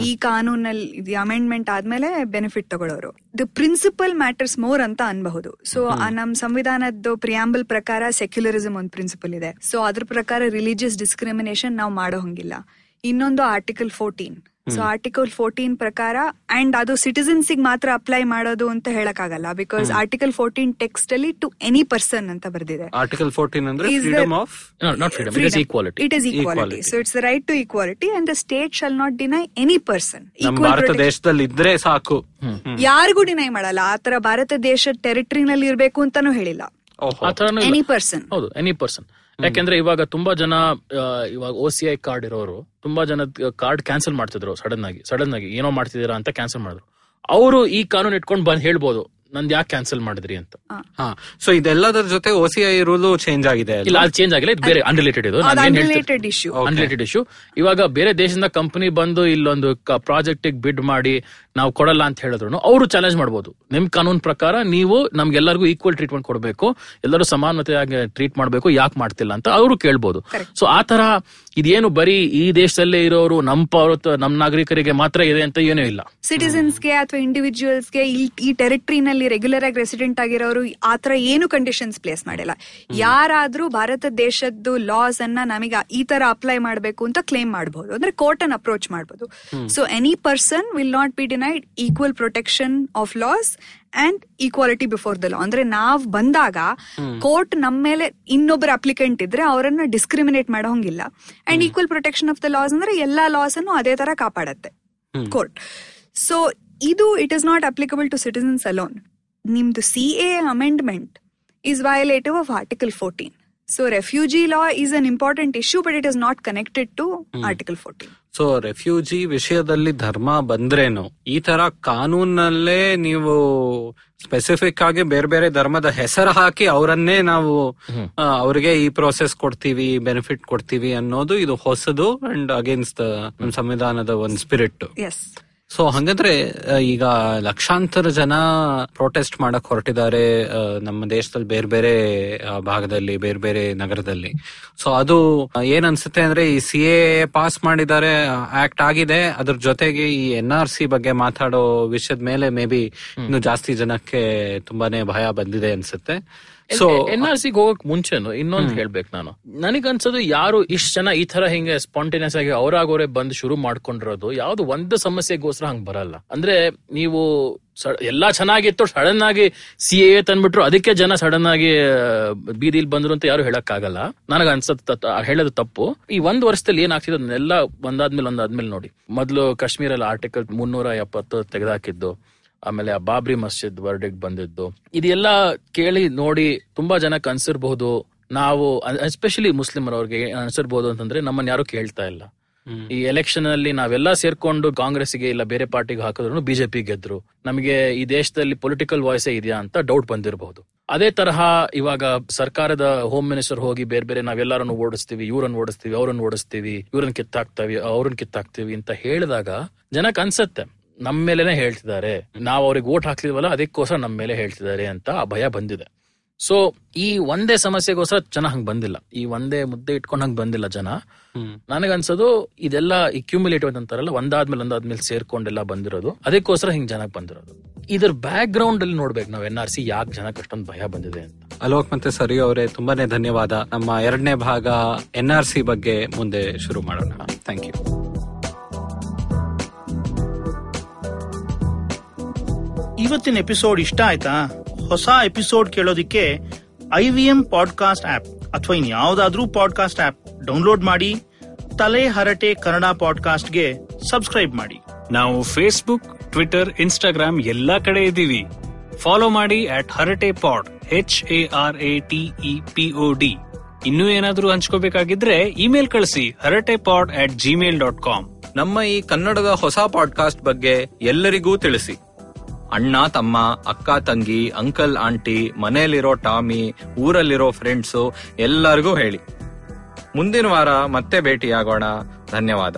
ಈ ಕಾನೂನಲ್ಲಿ ಅಮೆಂಡ್ಮೆಂಟ್ ಆದ್ಮೇಲೆ ಬೆನಿಫಿಟ್ ತಗೊಳ್ಳೋರು. ದ ಪ್ರಿನ್ಸಿಪಲ್ ಮ್ಯಾಟರ್ಸ್ ಮೋರ್ ಅಂತ ಅನ್ಬಹುದು. ಸೊ ನಮ್ ಸಂವಿಧಾನದ ಪ್ರಿಯಾಂಬಲ್ ಪ್ರಕಾರ ಸೆಕ್ಯುಲರಿಸಮ್ ಒಂದು ಪ್ರಿನ್ಸಿಪಲ್ ಇದೆ. ಸೊ ಅದ್ರ ಪ್ರಕಾರ ರಿಲಿಜಿಯಸ್ ಡಿಸ್ಕ್ರಿಮಿನೇಷನ್ ನಾವು ಮಾಡೋ ಹಂಗಿಲ್ಲ. ಇನ್ನೊಂದು article fourteen so article fourteen ಪ್ರಕಾರ ಅಂಡ್ ಅದು ಸಿಟಿಸನ್ಸ್ ಮಾತ್ರ ಅಪ್ಲೈ ಮಾಡೋದು ಅಂತ ಹೇಳಕ್ಕಾಗಲ್ಲ ಬಿಕಾಸ್ ಆರ್ಟಿಕಲ್ ಫೋರ್ಟೀನ್ ಟೆಕ್ಸ್ಟ್ ಅಲ್ಲಿ ಟು ಎನಿ ಪರ್ಸನ್ ಅಂತ ಬರ್ದಿದೆ. ಆರ್ಟಿಕಲ್ ಫೋರ್ಟೀನ್ ಅಂದ್ರೆ it is equality. So it's right to equality and the state shall not deny any person Bharat ದೇಶದಲ್ಲಿ ಇದ್ರೆ ಸಾಕು. ಯಾರಿಗೂ ಡಿನೈ ಮಾಡಲ್ಲ. ಆತರ ಭಾರತ ದೇಶ ಟೆರಿಟರಿನಲ್ಲಿ ಇರಬೇಕು ಅಂತಾನು ಹೇಳಿಲ್ಲ. ಎನಿ. ಪರ್ಸನ್ ಹೌದು ಎನಿ ಪರ್ಸನ್ ಯಾಕೆಂದ್ರೆ ಇವಾಗ ತುಂಬಾ ಜನ ಇವಾಗ ಓ ಸಿ ಐ ಕಾರ್ಡ್ ಇರೋರು, ತುಂಬಾ ಜನ ಕಾರ್ಡ್ ಕ್ಯಾನ್ಸಲ್ ಮಾಡ್ತಿದ್ರು ಸಡನ್ ಆಗಿ ಸಡನ್ ಆಗಿ ಏನೋ ಮಾಡ್ತಿದ್ದೀರಾ ಅಂತ ಕ್ಯಾನ್ಸಲ್ ಮಾಡಿದ್ರು. ಅವರು ಈ ಕಾನೂನು ಇಟ್ಕೊಂಡು ಬಂದ್ ಹೇಳ್ಬೋದು. ನಂದ್ ಯಾಕೆ ಕ್ಯಾನ್ಸಲ್ ಮಾಡಿದ್ರಿ ಅಂತ. ಹಾ ಸೊ ಇದೆಲ್ಲದರ ಜೊತೆ O C I rule change ಆಗಿದೆ ಇಲ್ಲ ಅದು ಚೇಂಜ್ ಆಗಿಲ್ಲ ಇದು ಬೇರೆ ಅನ್ರಿಲೇಟೆಡ್ ಇದು. ಅನ್ರಿಲೇಟೆಡ್ ಇಶ್ಯೂ ಅನ್ರಿಲೇಟೆಡ್ ಇಶ್ಯೂ ಇವಾಗ ಬೇರೆ ದೇಶದಿಂದ ಕಂಪನಿ ಬಂದು ಇಲ್ಲೊಂದು ಪ್ರಾಜೆಕ್ಟ್ ಬಿಡ್ ಮಾಡಿ ನಾವು ಕೊಡಲ್ಲ ಅಂತ ಹೇಳಿದ್ರು ಅವರು ಚಾಲೆಂಜ್ ಮಾಡಬಹುದು ನಿಮ್ ಕಾನೂನು ಪ್ರಕಾರ ನೀವು ನಮ್ಗೆಲ್ಲರಿಗೂ ಈಕ್ವಲ್ ಟ್ರೀಟ್ಮೆಂಟ್ ಕೊಡಬೇಕು ಎಲ್ಲರೂ ಸಮಾನತೆಯಾಗಿ ಟ್ರೀಟ್ ಮಾಡಬೇಕು ಯಾಕೆ ಮಾಡ್ತಿಲ್ಲ ಅಂತ ಅವರು ಕೇಳ್ಬೋದು. ಸೊ ಆ ತರ ಇದೇನು ಬರೀ ಈ ದೇಶದಲ್ಲೇ ಇರೋರು ನಮ್ಮ ಪೌರತ್ವ ನಮ್ಮ ನಾಗರಿಕರಿಗೆ ಮಾತ್ರ ಇದೆ ಅಂತ ಏನೂ ಇಲ್ಲ. ಸಿಟಿಸನ್ಸ್ಗೆ ಅಥವಾ ಇಂಡಿವಿಜುವಲ್ಸ್ಗೆ ಈ ಟೆರಿಟರಿನಲ್ಲಿ ರೆಗ್ಯುಲರ್ ಆಗಿ ರೆಸಿಡೆಂಟ್ ಆಗಿರೋರು ಆತರ ಏನು ಕಂಡೀಷನ್ಸ್ ಪ್ಲೇಸ್ ಮಾಡಿಲ್ಲ. ಯಾರಾದ್ರೂ ಭಾರತ ದೇಶದ್ದು ಲಾಸ್ ಅನ್ನ ನಮಗೆ ಈ ತರ ಅಪ್ಲೈ ಮಾಡಬೇಕು ಅಂತ ಕ್ಲೇಮ್ ಮಾಡಬಹುದು ಅಂದ್ರೆ ಕೋರ್ಟ್ ಅನ್ನ ಅಪ್ರೋಚ್ ಮಾಡಬಹುದು so any person will not be denied equal protection of laws and equality before the law ಅಂದ್ರೆ ನಾವ್ ಬಂದಾಗ ಕೋರ್ಟ್ ನಮ್ಮ ಮೇಲೆ ಇನ್ನೊಬ್ಬರ ಅಪ್ಲಿಕೆಂಟ್ ಇದ್ರೆ ಅವರನ್ನ ಡಿಸ್ಕ್ರಿಮಿನೇಟ್ ಮಾಡೋಂಗಿಲ್ಲ. And equal protection of the laws ಅಂದ್ರೆ ಎಲ್ಲಾ ಲಾಸ್ ಅನ್ನು ಅದೇ ತರ ಕಾಪಾಡತ್ತೆ ಕೋರ್ಟ್ ಸೊ ಇದು it is not applicable to citizens alone ನಿಮ್ದು C A amendment is violative of article fourteen so refugee law is an important issue but it is not connected to article fourteen so refugee ವಿಷಯದಲ್ಲಿ ಧರ್ಮ ಬಂದ್ರೇನು? ಈ ತರ ಕಾನೂನಲ್ಲೇ ನೀವು specific ಆಗಿ ಬೇರೆ ಬೇರೆ ಧರ್ಮದ ಹೆಸರು ಹಾಕಿ ಅವರನ್ನೇ ನಾವು ಅವ್ರಿಗೆ ಈ ಪ್ರೋಸೆಸ್ ಕೊಡ್ತೀವಿ ಬೆನಿಫಿಟ್ ಕೊಡ್ತೀವಿ ಅನ್ನೋದು ಇದು ಹೊಸದು ಅಂಡ್ ಅಗೇನ್ಸ್ಟ್ ನಮ್ಮ ಸಂವಿಧಾನದ ಒಂದು ಸ್ಪಿರಿಟ್ ಎಸ್ ಸೊ ಹಂಗಂದ್ರೆ ಈಗ ಲಕ್ಷಾಂತರ ಜನ ಪ್ರೊಟೆಸ್ಟ್ ಮಾಡಕ್ ಹೊರಟಿದ್ದಾರೆ ನಮ್ಮ ದೇಶದಲ್ಲಿ ಬೇರೆ ಬೇರೆ ಭಾಗದಲ್ಲಿ ಬೇರೆ ಬೇರೆ ನಗರದಲ್ಲಿ. ಸೊ ಅದು ಏನ್ ಅನ್ಸುತ್ತೆ ಅಂದ್ರೆ ಈ ಸಿ ಎ ಪಾಸ್ ಮಾಡಿದ್ದಾರೆ ಆಕ್ಟ್ ಆಗಿದೆ ಅದ್ರ ಜೊತೆಗೆ ಈ ಎನ್ ಆರ್ ಸಿ ಬಗ್ಗೆ ಮಾತಾಡೋ ವಿಷಯದ ಮೇಲೆ ಮೇ ಬಿ ಇನ್ನು ಜಾಸ್ತಿ ಜನಕ್ಕೆ ತುಂಬಾನೇ ಭಯ ಬಂದಿದೆ ಅನ್ಸುತ್ತೆ. ಸೊ ಎನ್ ಆರ್ ಸಿಗೆ ಹೋಗಕ್ ಮುಂಚೆನು ಇನ್ನೊಂದು ಹೇಳ್ಬೇಕು ನಾನು. ನನಗನ್ಸೋದು ಯಾರು ಇಷ್ಟ ಜನ ಈ ತರ ಹಿಂಗೆ ಸ್ಪಾಂಟೇನಿಯಸ್ ಆಗಿ ಅವರಾಗೋರೆ ಬಂದು ಶುರು ಮಾಡ್ಕೊಂಡಿರೋದು ಯಾವ್ದು ಒಂದು ಸಮಸ್ಯೆಗೋಸ್ಕರ ಹಂಗ್ ಬರಲ್ಲ. ಅಂದ್ರೆ ನೀವು ಎಲ್ಲಾ ಚೆನ್ನಾಗಿತ್ತು ಸಡನ್ ಆಗಿ ಸಿ ಎ ತಂದ್ಬಿಟ್ರು ಅದಕ್ಕೆ ಜನ ಸಡನ್ ಆಗಿ ಬೀದಿಲ್ ಬಂದ್ರು ಅಂತ ಯಾರು ಹೇಳಕ್ ಆಗಲ್ಲ ನನಗ ಅನ್ಸತ್ ಹೇಳೋದು ತಪ್ಪು. ಈ ಒಂದ್ ವರ್ಷದಲ್ಲಿ ಏನಾಗ್ತಿದೆ ಅದನ್ನೆಲ್ಲ ಒಂದಾದ್ಮೇಲೆ ಒಂದಾದ್ಮೇಲೆ ನೋಡಿ. ಮೊದ್ಲು ಕಾಶ್ಮೀರಲ್ಲಿ ಆರ್ಟಿಕಲ್ ಮುನ್ನೂರ ಎಪ್ಪತ್ತು ತೆಗೆದಾಕಿದ್ದು. ಆಮೇಲೆ ಆ ಬಾಬ್ರಿ ಮಸ್ಜಿದ್ ವರ್ಡಿಗ್ ಬಂದಿದ್ದು. ಇದೆಲ್ಲ ಕೇಳಿ ನೋಡಿ ತುಂಬಾ ಜನ ಅನ್ಸಿರ್ಬಹುದು ನಾವು ಎಸ್ಪೆಷಲಿ ಮುಸ್ಲಿಮರವ್ರಿಗೆ ಅನ್ಸಿರ್ಬಹುದು ಅಂತಂದ್ರೆ ನಮ್ಮನ್ನ ಯಾರು ಕೇಳ್ತಾ ಇಲ್ಲ. ಈ ಎಲೆಕ್ಷನ್ ಅಲ್ಲಿ ನಾವೆಲ್ಲ ಸೇರ್ಕೊಂಡು ಕಾಂಗ್ರೆಸ್ಗೆ ಇಲ್ಲ ಬೇರೆ ಪಾರ್ಟಿಗೆ ಹಾಕಿದ್ರು ಬಿಜೆಪಿ ಗೆದ್ರು. ನಮಗೆ ಈ ದೇಶದಲ್ಲಿ ಪೊಲಿಟಿಕಲ್ ವಾಯ್ಸ್ ಇದೆಯಾ ಅಂತ ಡೌಟ್ ಬಂದಿರಬಹುದು. ಅದೇ ತರಹ ಇವಾಗ ಸರ್ಕಾರದ ಹೋಮ್ ಮಿನಿಸ್ಟರ್ ಹೋಗಿ ಬೇರೆ ಬೇರೆ ನಾವೆಲ್ಲರನ್ನು ಓಡಿಸ್ತೀವಿ ಇವ್ರನ್ನ ಓಡಿಸ್ತೀವಿ ಅವ್ರನ್ನ ಓಡಿಸ್ತೀವಿ ಇವ್ರನ್ನ ಕಿತ್ತಾಕ್ತೀವಿ ಅವ್ರನ್ನ ಕಿತ್ತಾಕ್ತೀವಿ ಅಂತ ಹೇಳಿದಾಗ ಜನಕ್ಕೆ ಅನ್ಸತ್ತೆ ನಮ್ಮ ಮೇಲೆನೆ ಹೇಳ್ತಿದ್ದಾರೆ. ನಾವು ಅವ್ರಿಗೆ ಓಟ್ ಹಾಕ್ಲಿಲ್ವಲ್ಲ ಅದಕ್ಕೋಸ್ಕರ ನಮ್ಮ ಮೇಲೆ ಹೇಳ್ತಿದ್ದಾರೆ ಅಂತ ಆ ಭಯ ಬಂದಿದೆ. ಸೊ ಈ ಒಂದೇ ಸಮಸ್ಯೆಗೋಸ್ಕರ ಜನ ಹಂಗ್ ಬಂದಿಲ್ಲ. ಈ ಒಂದೇ ಮುದ್ದೆ ಇಟ್ಕೊಂಡ್ ಹಂಗ್ ಬಂದಿಲ್ಲ ಜನ. ನನಗನ್ಸೋದು ಇದೆಲ್ಲ ಇಕ್ಯುಮುಲೇಟಿವ್ ಅಂತಾರಲ್ಲ ಒಂದಾದ್ಮೇಲೆ ಒಂದಾದ್ಮೇಲೆ ಸೇರ್ಕೊಂಡೆಲ್ಲ ಬಂದಿರೋದು. ಅದಕ್ಕೋಸ್ಕರ ಹಿಂಗ್ ಜನಕ್ ಬಂದಿರೋದು. ಇದ್ರ ಬ್ಯಾಕ್ ಗ್ರೌಂಡ್ ಅಲ್ಲಿ ನೋಡ್ಬೇಕು ನಾವ್ ಎನ್ ಆರ್ ಸಿ ಯಾಕೆ ಜನಕ್ಕೆ ಅಷ್ಟೊಂದು ಭಯ ಬಂದಿದೆ ಅಂತ. ಅಲೋಕ್ ಮತ್ತೆ ಸರಿ ಅವರೇ ತುಂಬಾನೇ ಧನ್ಯವಾದ. ನಮ್ಮ ಎರಡನೇ ಭಾಗ ಎನ್ ಆರ್ ಸಿ ಬಗ್ಗೆ ಮುಂದೆ ಶುರು ಮಾಡೋಣ. ಥ್ಯಾಂಕ್ ಯು ಇವತ್ತಿನ ಎಪಿಸೋಡ್ ಇಷ್ಟ ಆಯ್ತಾ? ಹೊಸ episode ಕೇಳೋದಿಕ್ಕೆ I V M podcast app ಅಥವಾ ಇನ್ಯಾವುದಾದ್ರೂ ಪಾಡ್ಕಾಸ್ಟ್ ಆಪ್ ಡೌನ್ಲೋಡ್ ಮಾಡಿ ತಲೆ ಹರಟೆ ಕನ್ನಡ ಪಾಡ್ಕಾಸ್ಟ್ಗೆ ಸಬ್ಸ್ಕ್ರೈಬ್ ಮಾಡಿ. ನಾವು ಫೇಸ್ಬುಕ್ ಟ್ವಿಟರ್ ಇನ್ಸ್ಟಾಗ್ರಾಮ್ ಎಲ್ಲಾ ಕಡೆ ಇದ್ದೀವಿ. ಫಾಲೋ ಮಾಡಿ at Harate pod H A R A T E P O D ಇನ್ನೂ ಏನಾದರೂ ಹಂಚ್ಕೋಬೇಕಾಗಿದ್ರೆ ಇಮೇಲ್ ಕಳಿಸಿ Harate pod at Gmail dot com ನಮ್ಮ ಈ ಕನ್ನಡದ ಹೊಸ ಪಾಡ್ಕಾಸ್ಟ್ ಬಗ್ಗೆ ಎಲ್ಲರಿಗೂ ತಿಳಿಸಿ. ಅಣ್ಣ ತಮ್ಮ ಅಕ್ಕ ತಂಗಿ ಅಂಕಲ್ ಆಂಟಿ ಮನೆಯಲ್ಲಿರೋ ಟಾಮಿ ಊರಲ್ಲಿರೋ ಫ್ರೆಂಡ್ಸು ಎಲ್ಲರಿಗೂ ಹೇಳಿ ಮುಂದಿನ ವಾರ ಮತ್ತೆ ಭೇಟಿಯಾಗೋಣ ಧನ್ಯವಾದ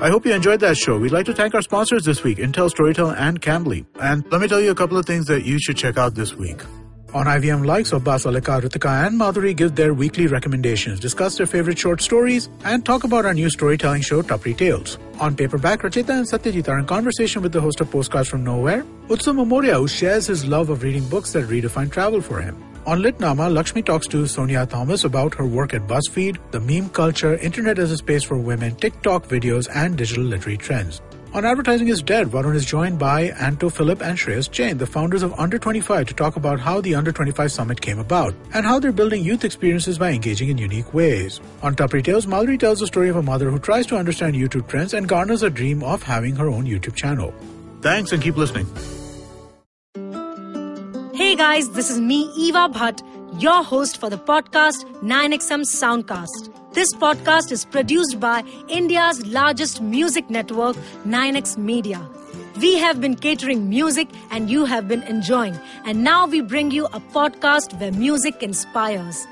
I hope you enjoyed that show. We'd like to thank our sponsors this week, Intel, Storytel, and Cambly. And let me tell you a couple of things that you should check out this week. On IVM Likes, Abbas Alika, Ritika, and Madhuri give their weekly recommendations, discuss their favorite short stories, and talk about our new storytelling show, Tapri Tales. On paperback, Rachita and Satyajit are in conversation with the host of Postcards from Nowhere, Utsu Momoria, who shares his love of reading books that redefine travel for him. On Litnama, Lakshmi talks to Sonia Thomas about her work at BuzzFeed, the meme culture, internet as a space for women, TikTok videos, and digital literary trends. On Advertising is Dead, Varun is joined by Anto Philip and Shreyas Jain, the founders of Under 25, to talk about how the Under 25 Summit came about and how they're building youth experiences by engaging in unique ways. On Top Retails, Mallory tells the story of a mother who tries to understand YouTube trends and garners a dream of having her own YouTube channel. Thanks and keep listening. Hey guys, this is me, Eva Bhatt, your host for the podcast 9XM Soundcast. This podcast is produced by India's largest music network, 9X Media. We have been catering music and you have been enjoying. And now we bring you a podcast where music inspires.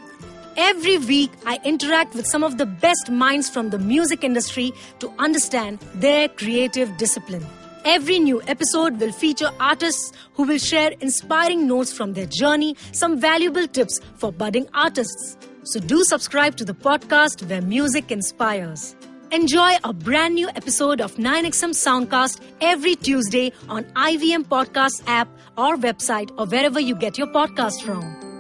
Every week, I interact with some of the best minds from the music industry to understand their creative discipline. Every new episode will feature artists who will share inspiring notes from their journey, some valuable tips for budding artists. So do subscribe to the podcast where music inspires. Enjoy a brand new episode of 9XM Soundcast every Tuesday on IVM Podcast app or website or wherever you get your podcast from.